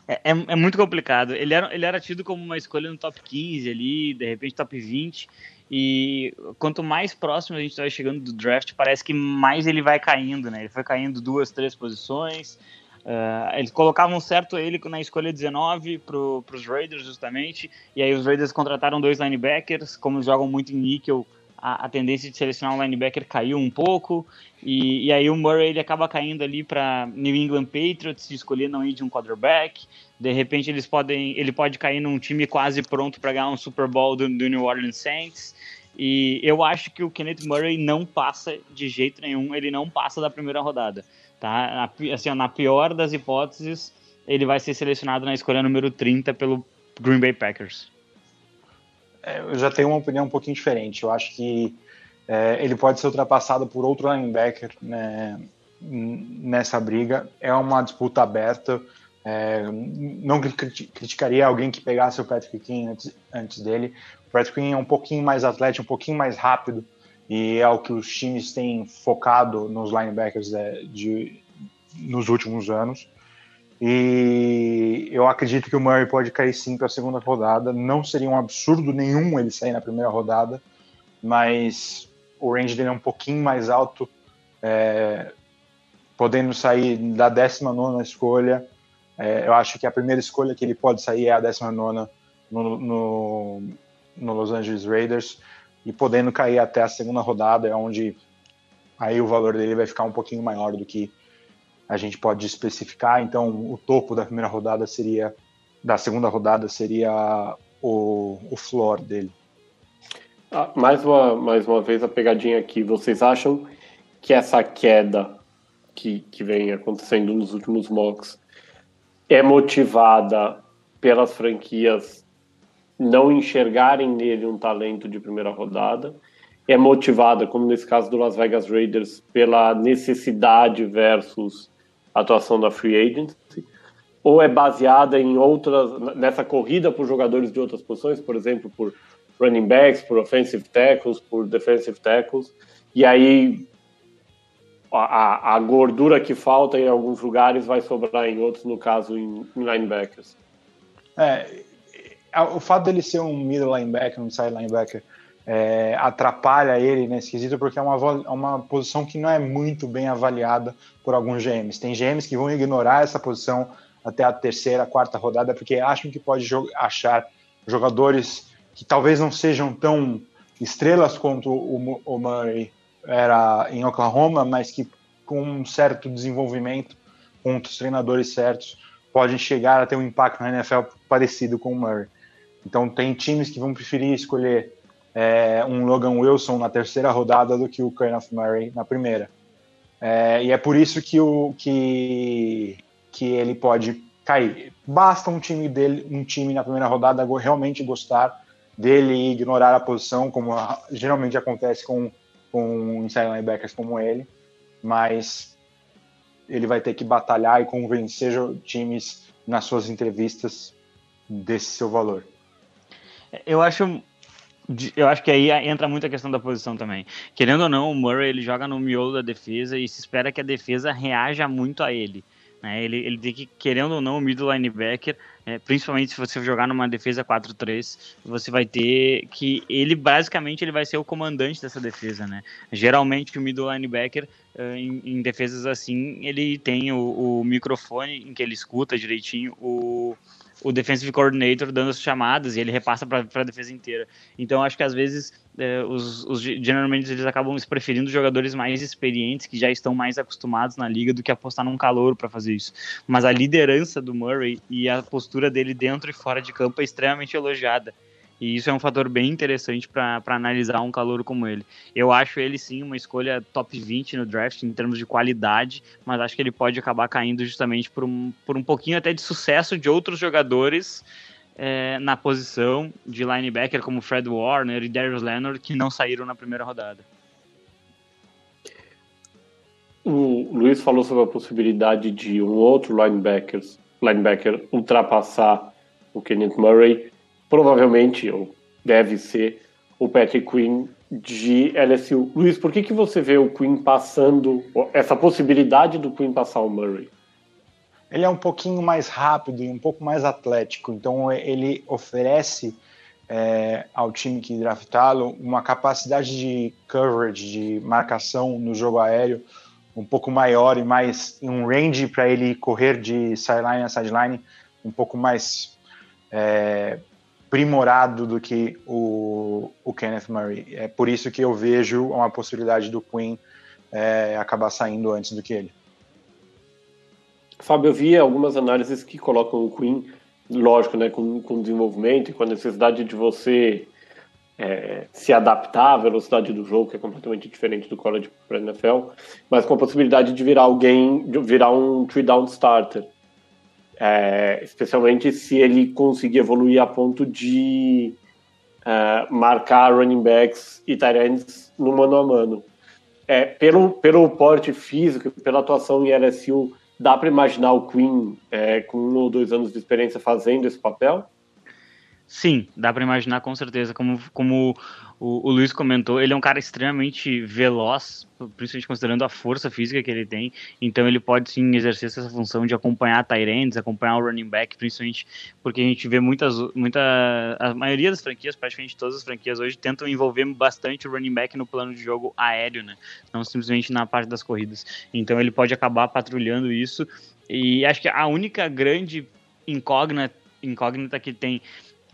É, é, é, muito complicado. Ele era, ele era tido como uma escolha no top 15 ali, de repente top 20. E quanto mais próximo a gente vai chegando do draft, parece que mais ele vai caindo, né? Ele foi caindo duas, três posições. Uh, eles colocavam certo ele na escolha 19 para os Raiders, justamente. E aí os Raiders contrataram dois linebackers. Como jogam muito em níquel, a, a, tendência de selecionar um linebacker caiu um pouco, e, e aí o Murray ele acaba caindo ali para New England Patriots, de escolher não ir de um quarterback, de repente eles podem, ele pode cair num time quase pronto para ganhar um Super Bowl do, do New Orleans Saints, e eu acho que o Kenneth Murray não passa de jeito nenhum, ele não passa da primeira rodada, tá? Assim, na pior das hipóteses, ele vai ser selecionado na escolha número 30 pelo Green Bay Packers. É, eu já tenho uma opinião um pouquinho diferente. Eu acho que é, ele pode ser ultrapassado por outro linebacker né, nessa briga. É uma disputa aberta. É, não criticaria alguém que pegasse o Patrick King antes, antes dele. O Patrick King é um pouquinho mais atlético, um pouquinho mais rápido e é o que os times têm focado nos linebackers é, de, nos últimos anos. E eu acredito que o Murray pode cair sim para a segunda rodada. Não seria um absurdo nenhum ele sair na primeira rodada, mas o range dele é um pouquinho mais alto, é, podendo sair da 19 escolha. É, eu acho que a primeira escolha que ele pode sair é a 19 no, no, no Los Angeles Raiders, e podendo cair até a segunda rodada, é onde aí o valor dele vai ficar um pouquinho maior do que a gente pode especificar. Então, o topo da primeira rodada seria, da segunda rodada seria o, o floor dele. Ah, mais, uma, mais uma vez a pegadinha aqui. Vocês acham que essa queda que, que vem acontecendo nos últimos mocks é motivada pelas franquias não enxergarem nele um talento de primeira rodada? É motivada, como nesse caso do Las Vegas Raiders, pela necessidade versus atuação da free agency, ou é baseada em outras, nessa corrida por jogadores de outras posições, por exemplo, por running backs, por offensive tackles, por defensive tackles, e aí a, a gordura que falta em alguns lugares vai sobrar em outros, no caso em, em linebackers. É, o fato dele ser um middle linebacker, um side linebacker, é, atrapalha ele nesse quesito porque é uma, uma posição que não é muito bem avaliada por alguns GMs. Tem GMs que vão ignorar essa posição até a terceira, quarta rodada porque acham que pode achar jogadores que talvez não sejam tão estrelas quanto o, o Murray era em Oklahoma, mas que com um certo desenvolvimento, com os treinadores certos, podem chegar a ter um impacto na NFL parecido com o Murray. Então tem times que vão preferir escolher é, um Logan Wilson na terceira rodada do que o Kenneth Murray na primeira. É, e é por isso que, o, que, que ele pode cair. Basta um time dele, um time na primeira rodada realmente gostar dele e ignorar a posição, como geralmente acontece com, com inside linebackers como ele, mas ele vai ter que batalhar e convencer times nas suas entrevistas desse seu valor. Eu acho eu acho que aí entra muito a questão da posição também. Querendo ou não, o Murray ele joga no miolo da defesa e se espera que a defesa reaja muito a ele. Né? Ele, ele tem que, querendo ou não, o middle linebacker, é, principalmente se você jogar numa defesa 4-3, você vai ter que ele basicamente ele vai ser o comandante dessa defesa, né? Geralmente o middle linebacker uh, em, em, defesas assim ele tem o, o, microfone em que ele escuta direitinho o o defensive coordinator dando as chamadas e ele repassa para a defesa inteira. Então acho que às vezes é, os, os general managers eles acabam preferindo jogadores mais experientes que já estão mais acostumados na liga do que apostar num calor para fazer isso. Mas a liderança do Murray e a postura dele dentro e fora de campo é extremamente elogiada. E isso é um fator bem interessante para analisar um calor como ele. Eu acho ele sim uma escolha top 20 no draft em termos de qualidade, mas acho que ele pode acabar caindo justamente por um, por um pouquinho até de sucesso de outros jogadores é, na posição de linebacker como Fred Warner e Darius Leonard que não saíram na primeira rodada. O Luiz falou sobre a possibilidade de um outro linebacker, linebacker ultrapassar o Kenneth Murray provavelmente, ou deve ser, o Patrick Quinn de LSU. Luiz, por que, que você vê o Quinn passando, essa possibilidade do Quinn passar o Murray? Ele é um pouquinho mais rápido e um pouco mais atlético, então ele oferece é, ao time que draftá-lo uma capacidade de coverage, de marcação no jogo aéreo um pouco maior e mais um range para ele correr de sideline a sideline um pouco mais é, primorado do que o, o Kenneth Murray. É por isso que eu vejo uma possibilidade do Queen é, acabar saindo antes do que ele. Fábio, eu vi algumas análises que colocam o Queen, lógico, né, com, com desenvolvimento e com a necessidade de você é, se adaptar à velocidade do jogo, que é completamente diferente do college para NFL, mas com a possibilidade de virar alguém, de virar um three down starter. É, especialmente se ele conseguir evoluir a ponto de é, marcar running backs e tight ends no mano a mano. É, pelo, pelo porte físico, pela atuação em LSU, dá para imaginar o Queen é, com um ou dois anos de experiência fazendo esse papel? Sim, dá para imaginar com certeza. Como, como o, o Luiz comentou, ele é um cara extremamente veloz, principalmente considerando a força física que ele tem. Então ele pode sim exercer essa função de acompanhar Tyrants, acompanhar o running back, principalmente porque a gente vê muitas, muita, a maioria das franquias, praticamente todas as franquias hoje, tentam envolver bastante o running back no plano de jogo aéreo, né? Não simplesmente na parte das corridas. Então ele pode acabar patrulhando isso. E acho que a única grande incógnita, incógnita que tem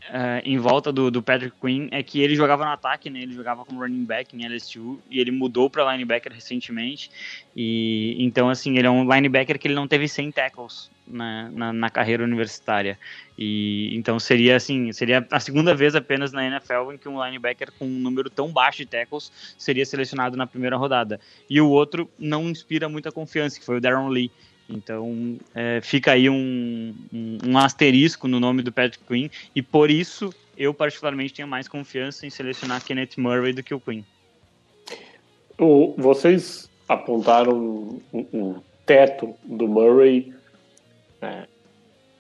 uh, em volta do, do, Patrick Quinn é que ele jogava no ataque, né? Ele jogava como running back em LSU e ele mudou para linebacker recentemente. E então assim, ele é um linebacker que ele não teve 100 tackles na, na, na, carreira universitária. E então seria assim, seria a segunda vez apenas na NFL em que um linebacker com um número tão baixo de tackles seria selecionado na primeira rodada. E o outro não inspira muita confiança, que foi o Darren Lee então é, fica aí um, um, um, asterisco no nome do Patrick Quinn e por isso eu particularmente tenho mais confiança em selecionar Kenneth Murray do que o Quinn. O, vocês apontaram o, teto do Murray é,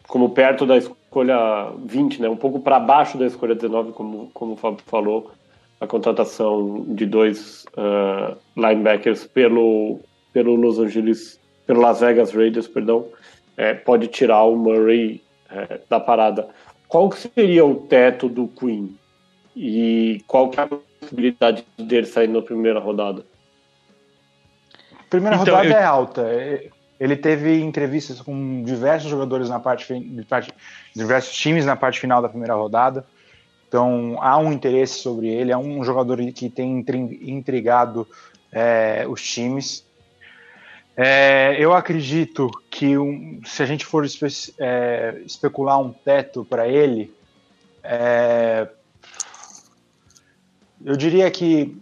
como perto da escolha 20, né? um pouco para baixo da escolha 19, como, como o Fábio falou, a contratação de dois uh, linebackers pelo, pelo Los Angeles pelo Las Vegas Raiders, perdão, é, pode tirar o Murray é, da parada. Qual que seria o teto do Queen? E qual que é a possibilidade dele sair na primeira rodada? Primeira então, rodada eu... é alta. Ele teve entrevistas com diversos jogadores na parte, parte, diversos times na parte final da primeira rodada. Então há um interesse sobre ele. É um jogador que tem intrigado é, os times. É, eu acredito que um, se a gente for espe é, especular um teto para ele, é, eu diria que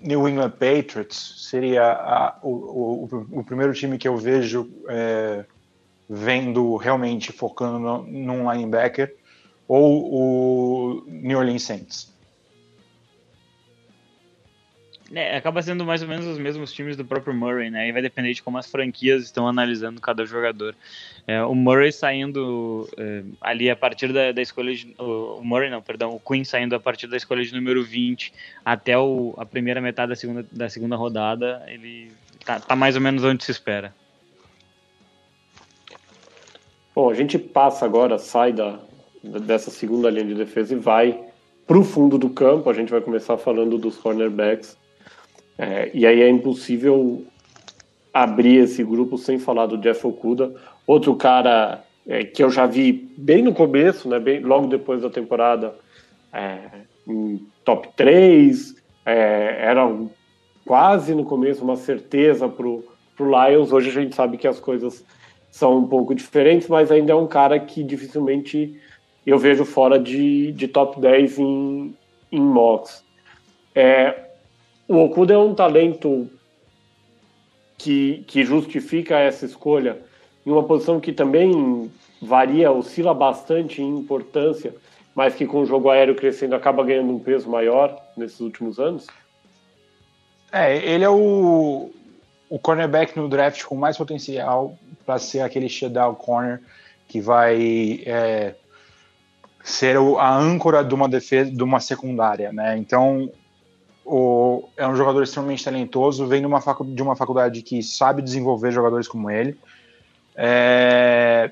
New England Patriots seria a, o, o, o, primeiro time que eu vejo é, vendo realmente focando no, num linebacker, ou o New Orleans Saints. É, acaba sendo mais ou menos os mesmos times do próprio Murray, né? E vai depender de como as franquias estão analisando cada jogador. É, o Murray saindo é, ali a partir da, da escolha de, o Murray não, perdão, o Queen saindo a partir da escolha de número 20 até o, a primeira metade da segunda, da segunda rodada, ele tá, tá mais ou menos onde se espera. Bom, a gente passa agora, sai da, dessa segunda linha de defesa e vai para o fundo do campo. A gente vai começar falando dos cornerbacks. É, e aí é impossível abrir esse grupo sem falar do Jeff Okuda, outro cara é, que eu já vi bem no começo, né, bem, logo depois da temporada, é, em top 3, é, era quase no começo uma certeza para o Lions. Hoje a gente sabe que as coisas são um pouco diferentes, mas ainda é um cara que dificilmente eu vejo fora de, de top 10 em, em mocks. É, o Okuda é um talento que, que justifica essa escolha em uma posição que também varia, oscila bastante em importância, mas que com o jogo aéreo crescendo acaba ganhando um peso maior nesses últimos anos? É, ele é o, o cornerback no draft com mais potencial para ser aquele shutdown corner que vai é, ser a âncora de uma defesa, de uma secundária, né? Então, o, é um jogador extremamente talentoso, vem de uma, facu, de uma faculdade que sabe desenvolver jogadores como ele. É,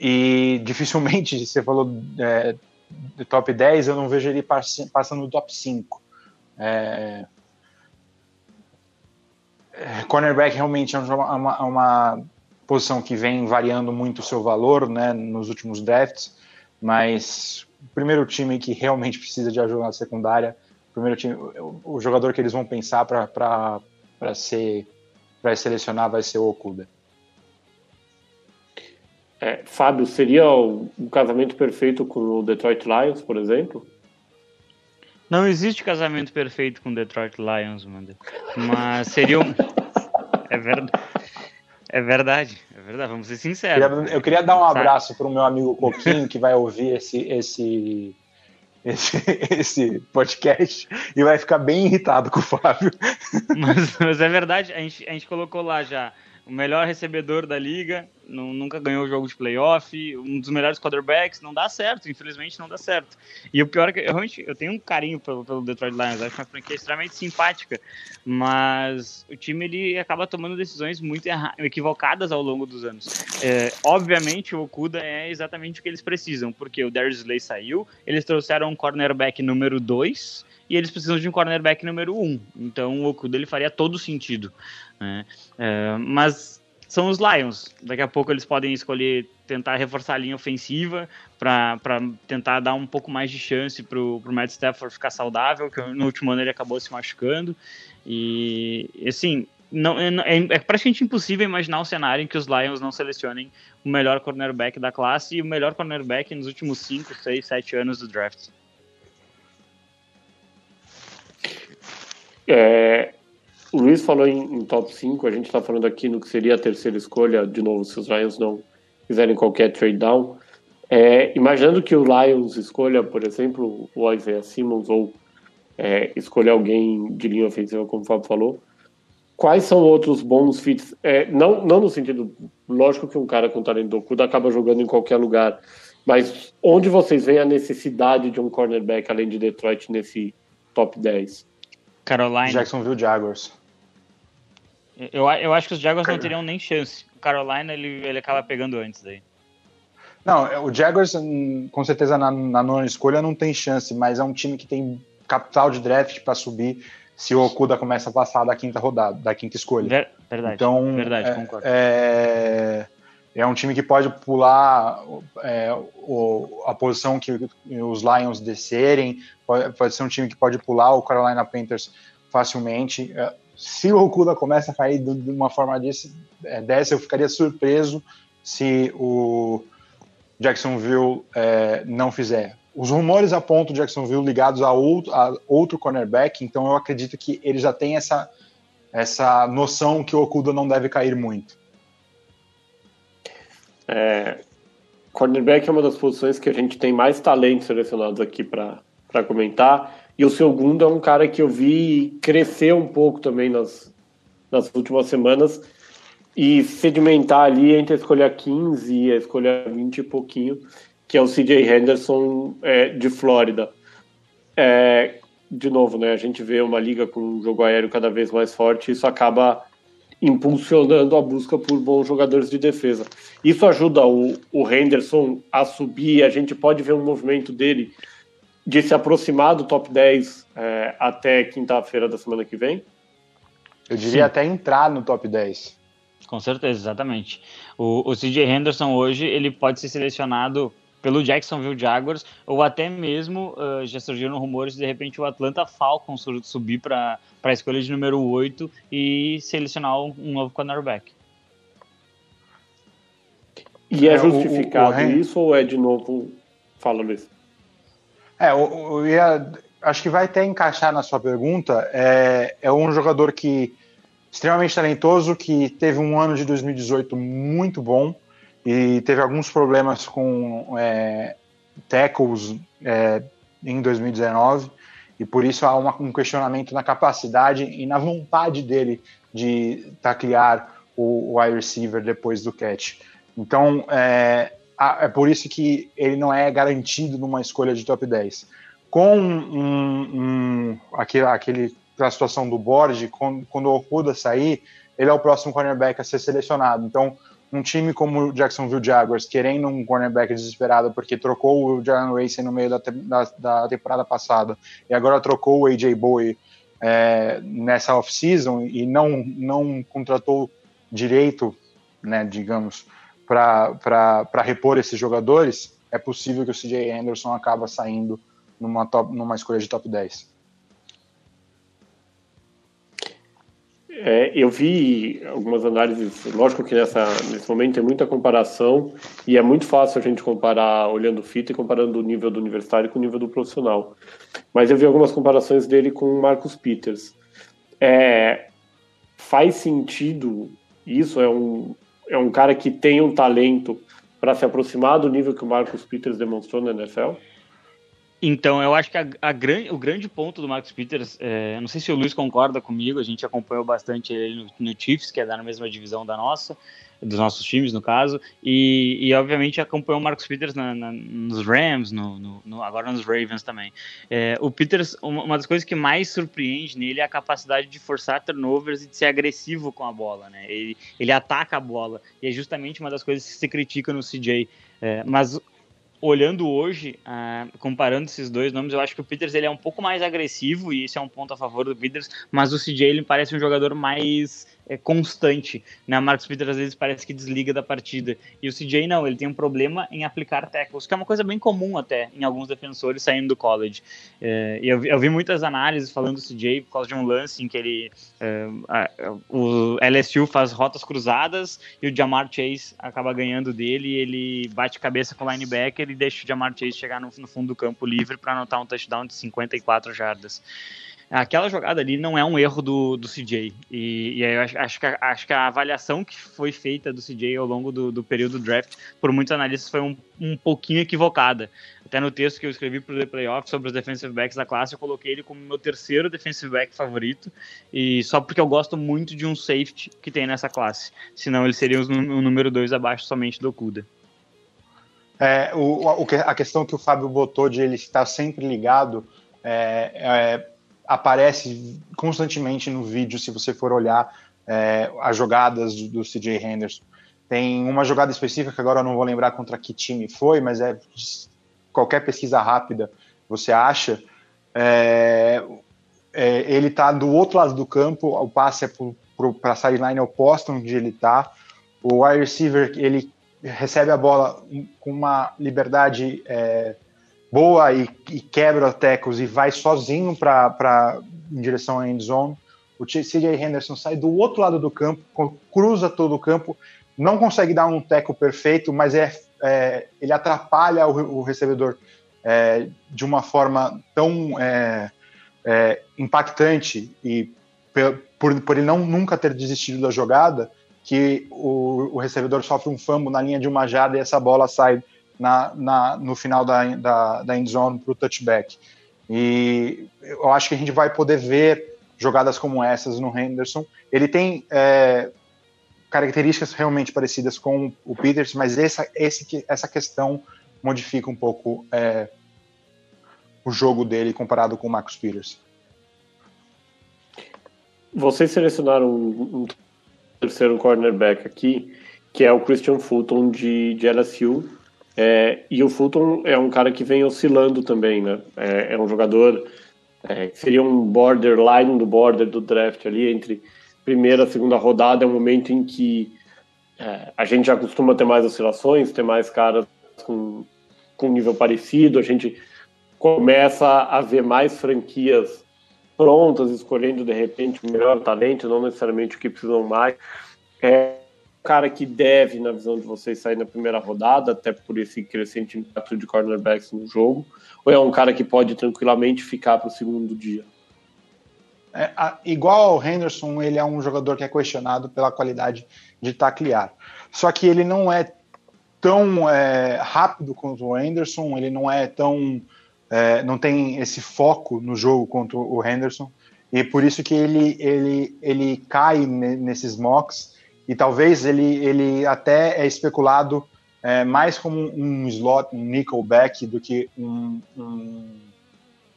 e dificilmente, *laughs* você falou é, top 10, eu não vejo ele passando no top 5. É, é, cornerback realmente é uma, uma, posição que vem variando muito o seu valor né, nos últimos drafts, mas o primeiro time que realmente precisa de ajuda na secundária primeiro time, o, jogador que eles vão pensar para ser para selecionar vai ser o Okuda. É, Fábio, seria o, um casamento perfeito com o Detroit Lions, por exemplo? Não existe casamento perfeito com o Detroit Lions, mano. Mas seria um. é verdade. É verdade, é verdade, vamos ser sinceros. Eu queria, eu queria dar um abraço para o meu amigo Coquinho, que vai ouvir esse, esse, esse, *laughs* esse podcast e vai ficar bem irritado com o Fábio. Mas, mas é verdade, a gente, a gente colocou lá já o melhor recebedor da liga, não, nunca ganhou jogo de playoff, um dos melhores quarterbacks, não dá certo, infelizmente não dá certo. E o pior é que eu, realmente eu tenho um carinho pelo, pelo Detroit Lions, acho uma franquia extremamente simpática, mas o time ele acaba tomando decisões muito equivocadas ao longo dos anos. É, obviamente o Okuda é exatamente o que eles precisam, porque o Darius Slay saiu, eles trouxeram um cornerback número 2 e eles precisam de um cornerback número 1. Um. Então o Okuda ele faria todo sentido. Né? É, mas são os Lions. Daqui a pouco eles podem escolher tentar reforçar a linha ofensiva para tentar dar um pouco mais de chance para o Matt Stafford ficar saudável, que no último ano ele acabou se machucando. E assim, não, é, é, é praticamente impossível imaginar um cenário em que os Lions não selecionem o melhor cornerback da classe e o melhor cornerback nos últimos 5, 6, 7 anos do draft. É, o Luiz falou em, em top 5, a gente está falando aqui no que seria a terceira escolha, de novo, se os Lions não fizerem qualquer trade down. É, imaginando que o Lions escolha, por exemplo, o Isaiah Simmons ou é, escolha alguém de linha ofensiva, como o Fábio falou, quais são outros bons fits? É, não, não no sentido, lógico que um cara com talento do acaba jogando em qualquer lugar, mas onde vocês veem a necessidade de um cornerback além de Detroit nesse top 10? Carolina. Jacksonville Jaguars. Eu, eu acho que os Jaguars não teriam nem chance. O Carolina ele, ele acaba pegando antes daí. Não, o Jaguars, hum, com certeza, na, na nona escolha não tem chance, mas é um time que tem capital de draft para subir se o Okuda começa a passar da quinta rodada, da quinta escolha. Ver, verdade. Então, verdade, é, concordo. É, é um time que pode pular é, o, a posição que os Lions descerem, pode, pode, ser um time que pode pular o Carolina Panthers facilmente. É, se o Okuda começa a cair de uma forma desse, é, dessa, eu ficaria surpreso se o Jacksonville é, não fizer. Os rumores apontam Jacksonville ligados a outro, a outro cornerback, então eu acredito que ele já tem essa, essa noção que o Okuda não deve cair muito. É, cornerback é uma das posições que a gente tem mais talentos selecionados aqui para comentar. E o segundo é um cara que eu vi crescer um pouco também nas, nas últimas semanas e sedimentar ali entre a escolha 15 e a escolha 20 e pouquinho, que é o CJ Henderson é, de Flórida. É, de novo, né, a gente vê uma liga com um jogo aéreo cada vez mais forte e isso acaba impulsionando a busca por bons jogadores de defesa. Isso ajuda o, o Henderson a subir, a gente pode ver um movimento dele de se aproximar do top 10 é, até quinta-feira da semana que vem? Eu diria Sim. até entrar no top 10. Com certeza, exatamente. O, o CJ Henderson hoje ele pode ser selecionado pelo Jacksonville Jaguars ou até mesmo uh, já surgiram rumores de, de repente o Atlanta Falcons subir para a escolha de número 8 e selecionar um, um novo cornerback. E é, é justificado o, o, o isso ou é de novo? Fala, Luiz. É, eu, ia, acho que vai até encaixar na sua pergunta. É, é um jogador que extremamente talentoso, que teve um ano de 2018 muito bom e teve alguns problemas com é, tackles é, em 2019 e por isso há uma, um questionamento na capacidade e na vontade dele de taclear o, wide receiver depois do catch. Então, é, é por isso que ele não é garantido numa escolha de top 10. Com um, um, aquele, aquele, a situação do board, quando, quando o Okuda sair, ele é o próximo cornerback a ser selecionado. Então, um time como o Jacksonville Jaguars, querendo um cornerback desesperado porque trocou o Jalen Racing no meio da, da, da, temporada passada e agora trocou o AJ Bowie é, nessa off-season e não, não contratou direito, né, digamos, para repor esses jogadores, é possível que o CJ Anderson acaba saindo numa, top, numa escolha de top 10. É, eu vi algumas análises, lógico que nessa, nesse momento tem muita comparação e é muito fácil a gente comparar olhando fita e comparando o nível do universitário com o nível do profissional. Mas eu vi algumas comparações dele com o Marcus Peters. É, faz sentido isso? É um, é um cara que tem um talento para se aproximar do nível que o Marcus Peters demonstrou na NFL? Então, eu acho que a, a o grande ponto do Marcus Peters, é, não sei se o Luiz concorda comigo, a gente acompanhou bastante ele no, no Chiefs, que é da mesma divisão da nossa, dos nossos times, no caso, e, e obviamente acompanhou o Marcos Peters na, na, nos Rams, no, no, no, agora nos Ravens também. É, o Peters, uma, uma, das coisas que mais surpreende nele é a capacidade de forçar turnovers e de ser agressivo com a bola, né? Ele, ele ataca a bola, e é justamente uma das coisas que se critica no CJ. É, mas olhando hoje, uh, comparando esses dois nomes, eu acho que o Peters ele é um pouco mais agressivo e isso é um ponto a favor do Peters, mas o CJ ele parece um jogador mais é, constante. Né? Marcos Peters às vezes parece que desliga da partida. E o CJ não, ele tem um problema em aplicar tackles, que é uma coisa bem comum até em alguns defensores saindo do college. É, e eu, eu, vi muitas análises falando do CJ por causa de um lance em que ele. É, a, o LSU faz rotas cruzadas e o Jamar Chase acaba ganhando dele e ele bate cabeça com o linebacker e deixa o Jamar Chase chegar no, no fundo do campo livre para anotar um touchdown de 54 jardas aquela jogada ali não é um erro do, do CJ. E, e eu acho, acho, que a, acho que a avaliação que foi feita do CJ ao longo do, do período do draft, por muitos analistas, foi um, um pouquinho equivocada. Até no texto que eu escrevi para o The Playoff sobre os defensive backs da classe, eu coloquei ele como meu terceiro defensive back favorito, e só porque eu gosto muito de um safety que tem nessa classe. Senão ele seria o, número dois abaixo somente do Okuda. É, o, a questão que o Fábio botou de ele estar sempre ligado é, é aparece constantemente no vídeo, se você for olhar é, as jogadas do, do CJ Henderson. Tem uma jogada específica que agora eu não vou lembrar contra que time foi, mas é qualquer pesquisa rápida você acha. É, é, ele está do outro lado do campo, o passe é para a sideline oposta onde ele está. O wide receiver ele recebe a bola com uma liberdade é, boa e, e quebra tecos e vai sozinho para em direção à end zone. O CJ Henderson sai do outro lado do campo, cruza todo o campo, não consegue dar um teco perfeito, mas é, é ele atrapalha o, o recebedor é, de uma forma tão é, é impactante e por, por ele não nunca ter desistido da jogada, que o, o recebedor sofre um fumble na linha de uma jada e essa bola sai na, na, no final da, da, da endzone para o touchback. E eu acho que a gente vai poder ver jogadas como essas no Henderson. Ele tem é, características realmente parecidas com o Peters, mas essa, esse, essa questão modifica um pouco é, o jogo dele comparado com o Marcus Peters. Vocês selecionaram um, um terceiro cornerback aqui, que é o Christian Fulton de, de LSU. É, e o Fulton é um cara que vem oscilando também, né? É, é um jogador é, que seria um borderline do border do draft ali, entre primeira e segunda rodada, é um momento em que é, a gente já costuma ter mais oscilações, ter mais caras com, com nível parecido, a gente começa a ver mais franquias prontas, escolhendo de repente o melhor talento, não necessariamente o que precisam mais. É cara que deve, na visão de vocês, sair na primeira rodada, até por esse crescente impacto de cornerbacks no jogo, ou é um cara que pode tranquilamente ficar para o segundo dia? É, a, igual ao Henderson, ele é um jogador que é questionado pela qualidade de taclear. Só que ele não é tão é, rápido quanto o Henderson, ele não é tão. É, não tem esse foco no jogo quanto o Henderson, e por isso que ele, ele, ele cai nesses mocks, e talvez ele, ele até é especulado é, mais como um slot, um nickelback, do que um, um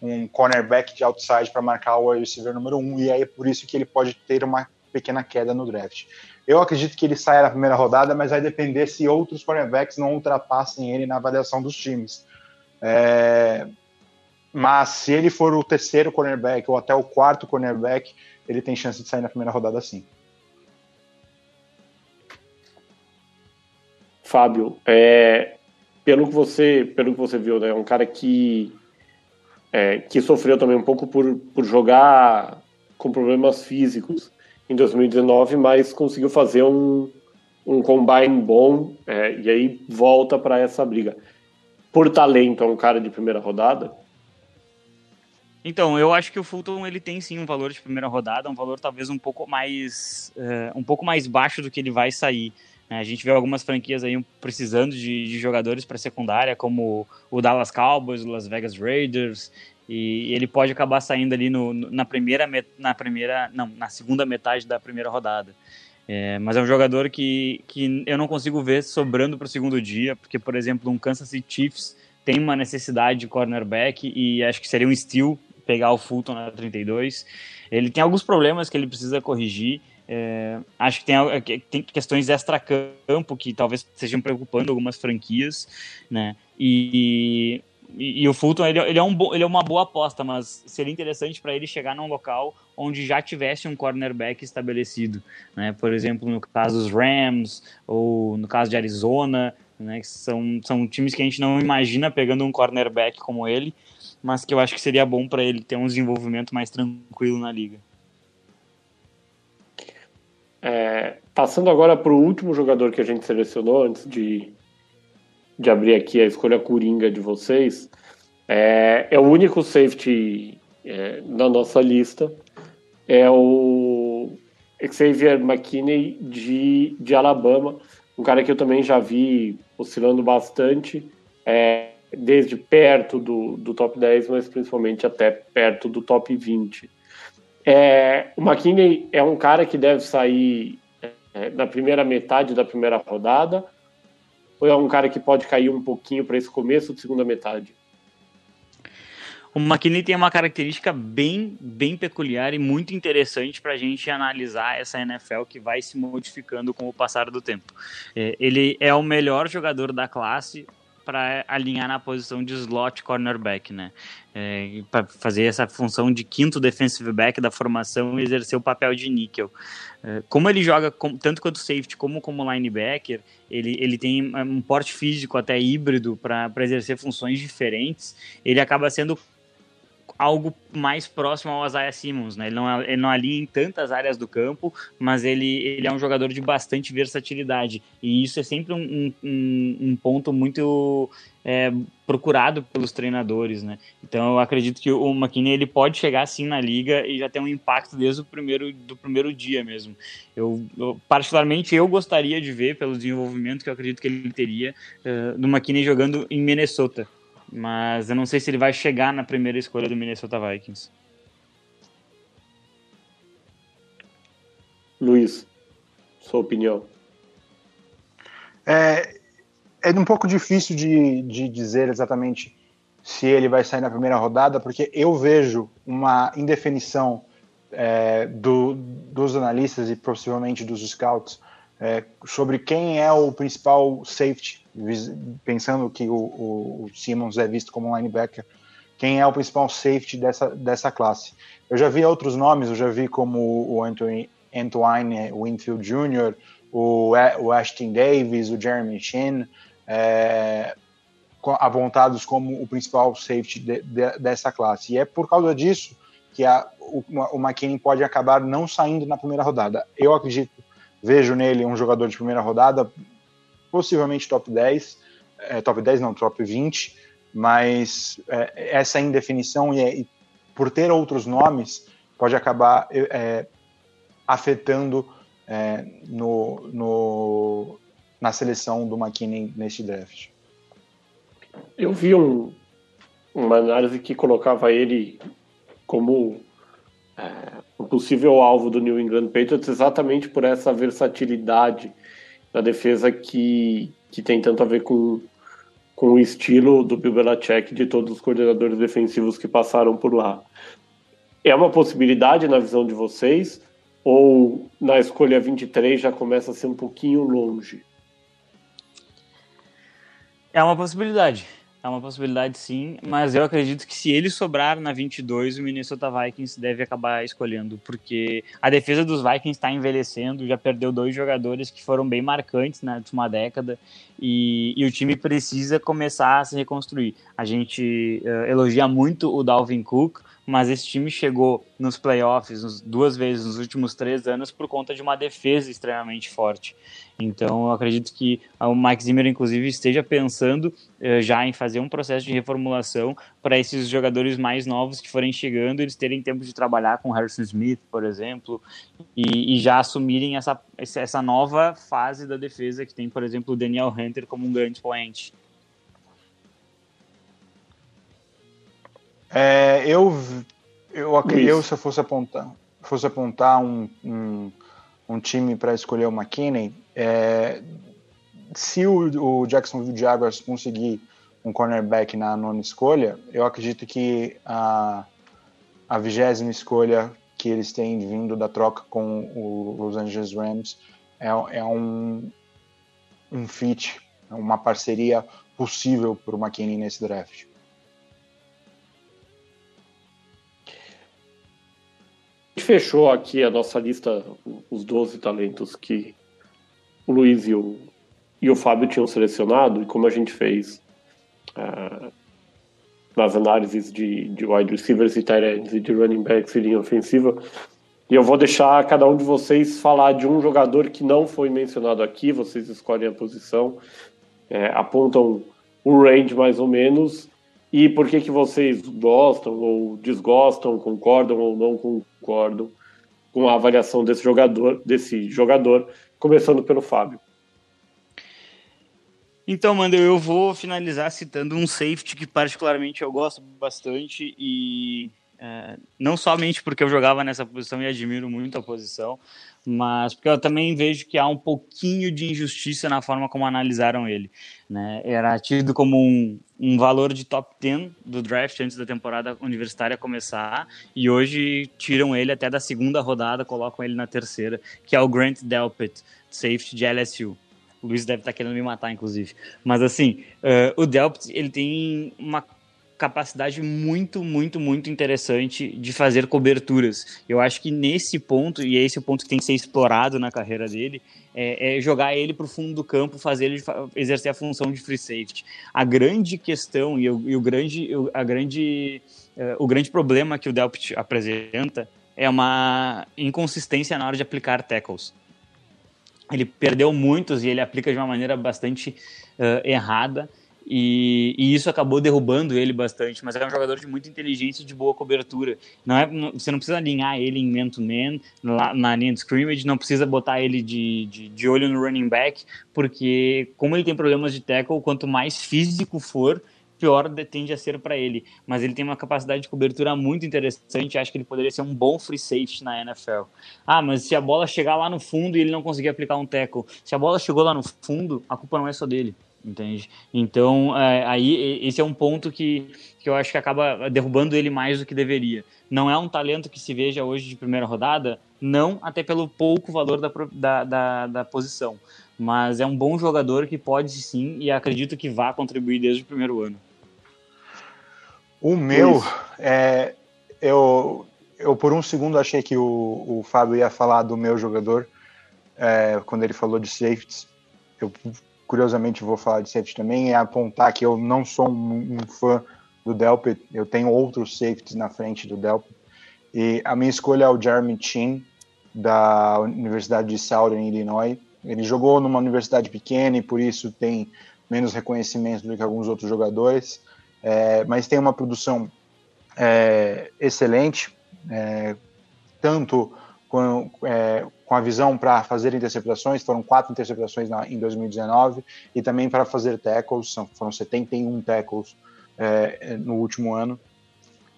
um cornerback de outside para marcar o receiver número um, e aí é por isso que ele pode ter uma pequena queda no draft. Eu acredito que ele saia na primeira rodada, mas vai depender se outros cornerbacks não ultrapassem ele na avaliação dos times. É... Mas se ele for o terceiro cornerback ou até o quarto cornerback, ele tem chance de sair na primeira rodada sim. Fábio, é, pelo que você pelo que você viu, né, é um cara que é, que sofreu também um pouco por, por jogar com problemas físicos em 2019, mas conseguiu fazer um, um combine bom é, e aí volta para essa briga. Por talento, é um cara de primeira rodada? Então, eu acho que o Fulton ele tem sim um valor de primeira rodada, um valor talvez um pouco mais uh, um pouco mais baixo do que ele vai sair. Né? A gente vê algumas franquias aí precisando de, de jogadores para secundária, como o Dallas Cowboys, o Las Vegas Raiders, e ele pode acabar saindo ali no, na primeira na primeira não na segunda metade da primeira rodada é, mas é um jogador que, que eu não consigo ver sobrando para o segundo dia porque por exemplo um Kansas City Chiefs tem uma necessidade de cornerback e acho que seria um steal pegar o Fulton na 32 ele tem alguns problemas que ele precisa corrigir é, acho que tem, tem questões extra-campo que talvez estejam preocupando algumas franquias, né? E, e, e o Fulton ele, ele, é um ele é uma boa aposta, mas seria interessante para ele chegar num local onde já tivesse um cornerback estabelecido, né? Por exemplo, no caso dos Rams ou no caso de Arizona, né? Que são, são times que a gente não imagina pegando um cornerback como ele, mas que eu acho que seria bom para ele ter um desenvolvimento mais tranquilo na liga. É, passando agora para o último jogador que a gente selecionou antes de, de abrir aqui a escolha coringa de vocês, é, é o único safety é, na nossa lista, é o Xavier McKinney de, de Alabama, um cara que eu também já vi oscilando bastante, é, desde perto do, do top 10, mas principalmente até perto do top 20. É, o McKinney é um cara que deve sair é, na primeira metade da primeira rodada, ou é um cara que pode cair um pouquinho para esse começo de segunda metade? O McKinney tem uma característica bem, bem peculiar e muito interessante para a gente analisar essa NFL que vai se modificando com o passar do tempo. É, ele é o melhor jogador da classe para alinhar na posição de slot cornerback, né? É, para fazer essa função de quinto defensive back da formação e exercer o papel de níquel. É, como ele joga com, tanto quanto safety como como linebacker, ele, ele tem um porte físico até híbrido para exercer funções diferentes. Ele acaba sendo algo mais próximo ao Isaiah Simmons, né? Ele não, ele não alia em tantas áreas do campo, mas ele, ele é um jogador de bastante versatilidade. E isso é sempre um, um, um ponto muito é, procurado pelos treinadores, né? Então eu acredito que o McKinney ele pode chegar assim na liga e já ter um impacto desde o primeiro do primeiro dia mesmo. Eu, eu particularmente eu gostaria de ver pelo desenvolvimento que eu acredito que ele teria uh, do McKinney jogando em Minnesota mas eu não sei se ele vai chegar na primeira escolha do Minnesota Vikings. Luiz, sua opinião? É, é um pouco difícil de, de dizer exatamente se ele vai sair na primeira rodada, porque eu vejo uma indefinição é, do, dos analistas e possivelmente dos scouts é, sobre quem é o principal safety pensando que o, o, o, Simmons é visto como linebacker, quem é o principal safety dessa, dessa classe? Eu já vi outros nomes, eu já vi como o Anthony, Antoine Winfield Jr., o, o Ashton Davis, o Jeremy Chin, é, apontados como o principal safety de, de, dessa classe. E é por causa disso que a, o, o McKinney pode acabar não saindo na primeira rodada. Eu acredito, vejo nele um jogador de primeira rodada, possivelmente top 10, é, top 10 não, top 20, mas é, essa indefinição e, e, por ter outros nomes pode acabar é, afetando é, no, no, na seleção do McKinney neste draft. Eu vi um, uma análise que colocava ele como é, possível alvo do New England Patriots exatamente por essa versatilidade da defesa que, que tem tanto a ver com, com o estilo do Bill Belichick de todos os coordenadores defensivos que passaram por lá. É uma possibilidade na visão de vocês? Ou na escolha 23 já começa a ser um pouquinho longe? É uma possibilidade. É uma possibilidade sim, mas eu acredito que se ele sobrar na 22, o Minnesota Vikings deve acabar escolhendo, porque a defesa dos Vikings está envelhecendo, já perdeu dois jogadores que foram bem marcantes na última década e, e o time precisa começar a se reconstruir. A gente uh, elogia muito o Dalvin Cook, mas esse time chegou nos playoffs duas vezes nos últimos três anos por conta de uma defesa extremamente forte. Então, eu acredito que o Mike Zimmer, inclusive, esteja pensando eh, já em fazer um processo de reformulação para esses jogadores mais novos que forem chegando, eles terem tempo de trabalhar com Harrison Smith, por exemplo, e, e já assumirem essa, essa nova fase da defesa que tem, por exemplo, o Daniel Hunter como um grande expoente. É, eu, eu, eu, se eu fosse apontar, fosse apontar um, um, um time para escolher o McKinney, é, se o, o Jacksonville Jaguars conseguir um cornerback na nona escolha, eu acredito que a, a vigésima escolha que eles têm vindo da troca com o Los Angeles Rams é, é um, um fit, uma parceria possível para o McKinney nesse draft. Fechou aqui a nossa lista, os 12 talentos que o Luiz e o, e o Fábio tinham selecionado, e como a gente fez uh, nas análises de, de wide receivers e tight ends e de running backs e linha ofensiva, e eu vou deixar cada um de vocês falar de um jogador que não foi mencionado aqui, vocês escolhem a posição, é, apontam o range mais ou menos, e por que, que vocês gostam ou desgostam, concordam ou não concordam com a avaliação desse jogador, desse jogador, começando pelo Fábio. Então, Mando, eu vou finalizar citando um safety que particularmente eu gosto bastante e é, não somente porque eu jogava nessa posição e admiro muito a posição, mas porque eu também vejo que há um pouquinho de injustiça na forma como analisaram ele. Né? Era tido como um, um valor de top 10 do draft antes da temporada universitária começar, e hoje tiram ele até da segunda rodada, colocam ele na terceira, que é o Grant Delpit, safety de LSU. O Luiz deve estar querendo me matar, inclusive. Mas assim, uh, o Delpit ele tem uma capacidade muito, muito, muito interessante de fazer coberturas. Eu acho que nesse ponto, e é esse o ponto que tem que ser explorado na carreira dele, é, é jogar ele para o fundo do campo, fazer ele exercer a função de free safety. A grande questão e o, e o grande, a grande, uh, o grande problema que o Delpit apresenta é uma inconsistência na hora de aplicar tackles. Ele perdeu muitos e ele aplica de uma maneira bastante uh, errada. E, e, isso acabou derrubando ele bastante, mas é um jogador de muita inteligência e de boa cobertura. Não é, você não precisa alinhar ele em man-to-man, -man, na linha de scrimmage, não precisa botar ele de, de, de, olho no running back, porque como ele tem problemas de tackle, quanto mais físico for, pior tende a ser para ele. Mas ele tem uma capacidade de cobertura muito interessante, acho que ele poderia ser um bom free safety na NFL. Ah, mas se a bola chegar lá no fundo e ele não conseguir aplicar um tackle, se a bola chegou lá no fundo, a culpa não é só dele entende? Então, é, aí esse é um ponto que, que eu acho que acaba derrubando ele mais do que deveria. Não é um talento que se veja hoje de primeira rodada, não até pelo pouco valor da, da, da, da posição, mas é um bom jogador que pode sim e acredito que vá contribuir desde o primeiro ano. O meu, é, eu, eu por um segundo achei que o, o Fábio ia falar do meu jogador, é, quando ele falou de safeties. Eu curiosamente vou falar de safety também, é apontar que eu não sou um, um fã do Delpit, eu tenho outros safeties na frente do Delpit. E a minha escolha é o Jeremy Chin, da Universidade de Southern Illinois. Ele jogou numa universidade pequena e por isso tem menos reconhecimento do que alguns outros jogadores, é, mas tem uma produção é, excelente, é, tanto com, é, com, a visão para fazer interceptações, foram quatro interceptações na, em 2019, e também para fazer tackles, são, foram 71 tackles é, no último ano.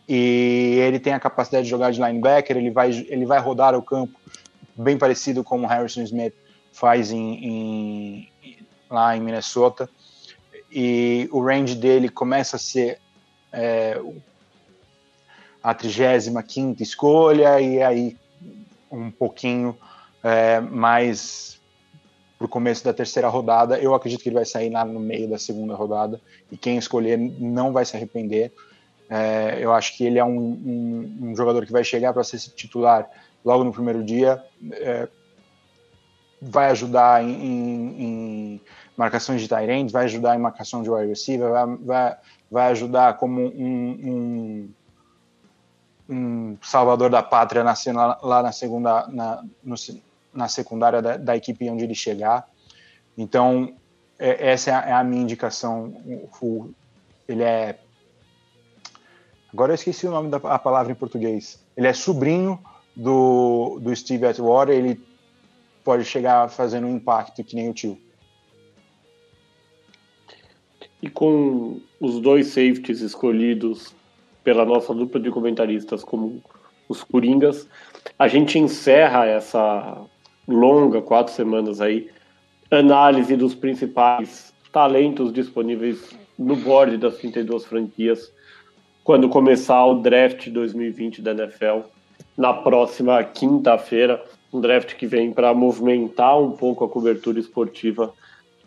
E ele tem a capacidade de jogar de linebacker, ele vai, ele vai rodar o campo bem parecido como o Harrison Smith faz em, em, lá em Minnesota. E o range dele começa a ser é, a 35 escolha, e aí um pouquinho é, mais para o começo da terceira rodada. Eu acredito que ele vai sair lá no meio da segunda rodada, e quem escolher não vai se arrepender. É, eu acho que ele é um, um, um jogador que vai chegar para ser titular logo no primeiro dia. É, vai ajudar em, em, em marcações de tight vai ajudar em marcação de wide receiver, vai, vai, vai ajudar como um, um, salvador da pátria nacional lá na segunda na, no, na secundária da, da, equipe onde ele chegar. Então é, essa é a, é a, minha indicação. O, ele é agora eu esqueci o nome da palavra em português. Ele é sobrinho do, do Steve Atwater. Ele pode chegar fazendo um impacto que nem o tio. E com os dois safeties escolhidos pela nossa dupla de comentaristas como os Coringas, a gente encerra essa longa, quatro semanas aí, análise dos principais talentos disponíveis no board das 32 franquias quando começar o draft 2020 da NFL na próxima quinta-feira um draft que vem para movimentar um pouco a cobertura esportiva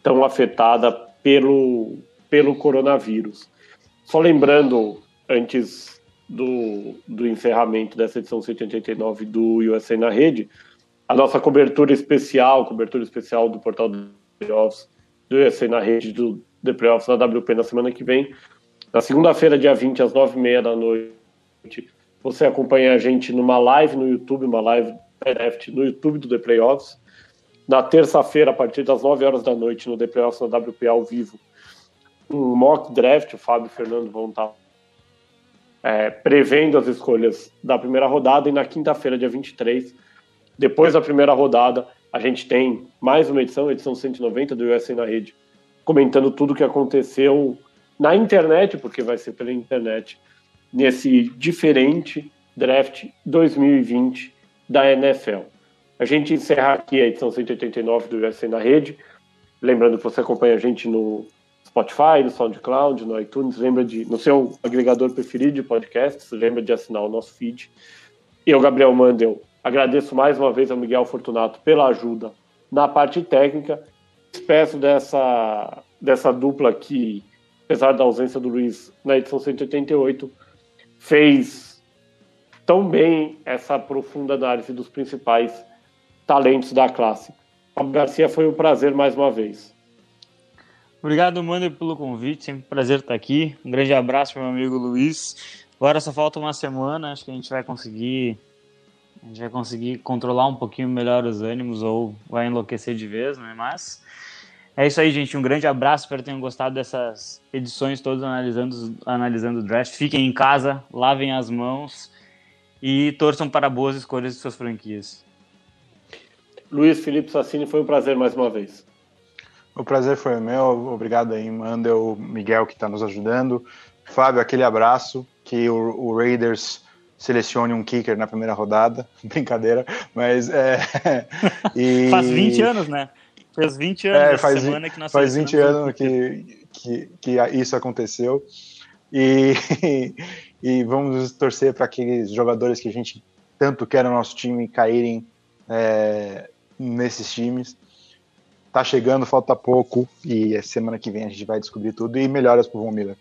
tão afetada pelo, pelo coronavírus. Só lembrando, antes do, do encerramento dessa edição 189 do USA na Rede, a nossa cobertura especial, cobertura especial do portal do Playoffs, do USA na Rede, do The Playoffs da WP na semana que vem. Na segunda-feira, dia 20, às 9h30 da noite, você acompanha a gente numa live no YouTube, uma live draft no YouTube do The Playoffs. Na terça-feira, a partir das 9 horas da noite, no The Playoffs na WPA ao vivo, um mock draft. O Fábio e o Fernando vão estar é, prevendo as escolhas da primeira rodada. E na quinta-feira, dia 23, depois da primeira rodada, a gente tem mais uma edição, edição 190 do USA na Rede, comentando tudo o que aconteceu na internet, porque vai ser pela internet, nesse diferente draft 2020 da NFL. A gente encerra aqui a edição 189 do UFC na Rede. Lembrando que você acompanha a gente no Spotify, no SoundCloud, no iTunes, lembra de no seu agregador preferido de podcasts, lembra de assinar o nosso feed. Eu, Gabriel Mandel, agradeço mais uma vez ao Miguel Fortunato pela ajuda na parte técnica. Peço dessa dessa dupla que, apesar da ausência do Luiz na edição 188, fez tão bem essa profunda análise dos principais talentos da classe. Fábio Garcia, foi um prazer mais uma vez. Obrigado, Mander, pelo convite. Sempre um prazer estar aqui. Um grande abraço meu amigo Luiz. Agora só falta uma semana, acho que a gente vai conseguir a gente vai conseguir controlar um pouquinho melhor os ânimos ou vai enlouquecer de vez, né? Mas é isso aí, gente. Um grande abraço. Espero que tenham gostado dessas edições todas analisando, analisando o draft. Fiquem em casa, lavem as mãos e torçam para boas escolhas de suas franquias. Luiz Felipe Sassini, foi um prazer mais uma vez. O prazer foi meu, obrigado aí, Mandel, Miguel que está nos ajudando. Fábio, aquele abraço, que o, o, Raiders selecione um kicker na primeira rodada, *laughs* brincadeira, mas é... *laughs* e... Faz 20 anos, né? Faz 20 anos é, faz, semana que nós Faz 20 anos que, que, que isso aconteceu. E, *laughs* e vamos torcer para aqueles jogadores que a gente tanto quer no nosso time caírem é, nesses times. Tá chegando, falta pouco e semana que vem a gente vai descobrir tudo e melhoras para o Von Miller.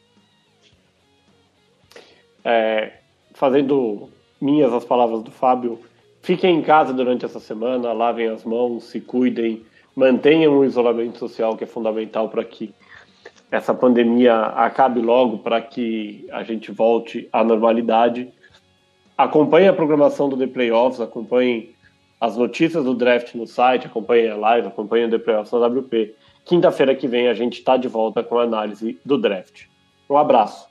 É, fazendo minhas as palavras do Fábio, Fiquem em casa durante essa semana, lavem as mãos, se cuidem, mantenham o isolamento social, que é fundamental para que essa pandemia acabe logo, para que a gente volte à normalidade. Acompanhe a programação do The Playoffs, acompanhem as notícias do draft no site, acompanhem a live, acompanhem o The WP. Quinta-feira que vem a gente está de volta com a análise do draft. Um abraço.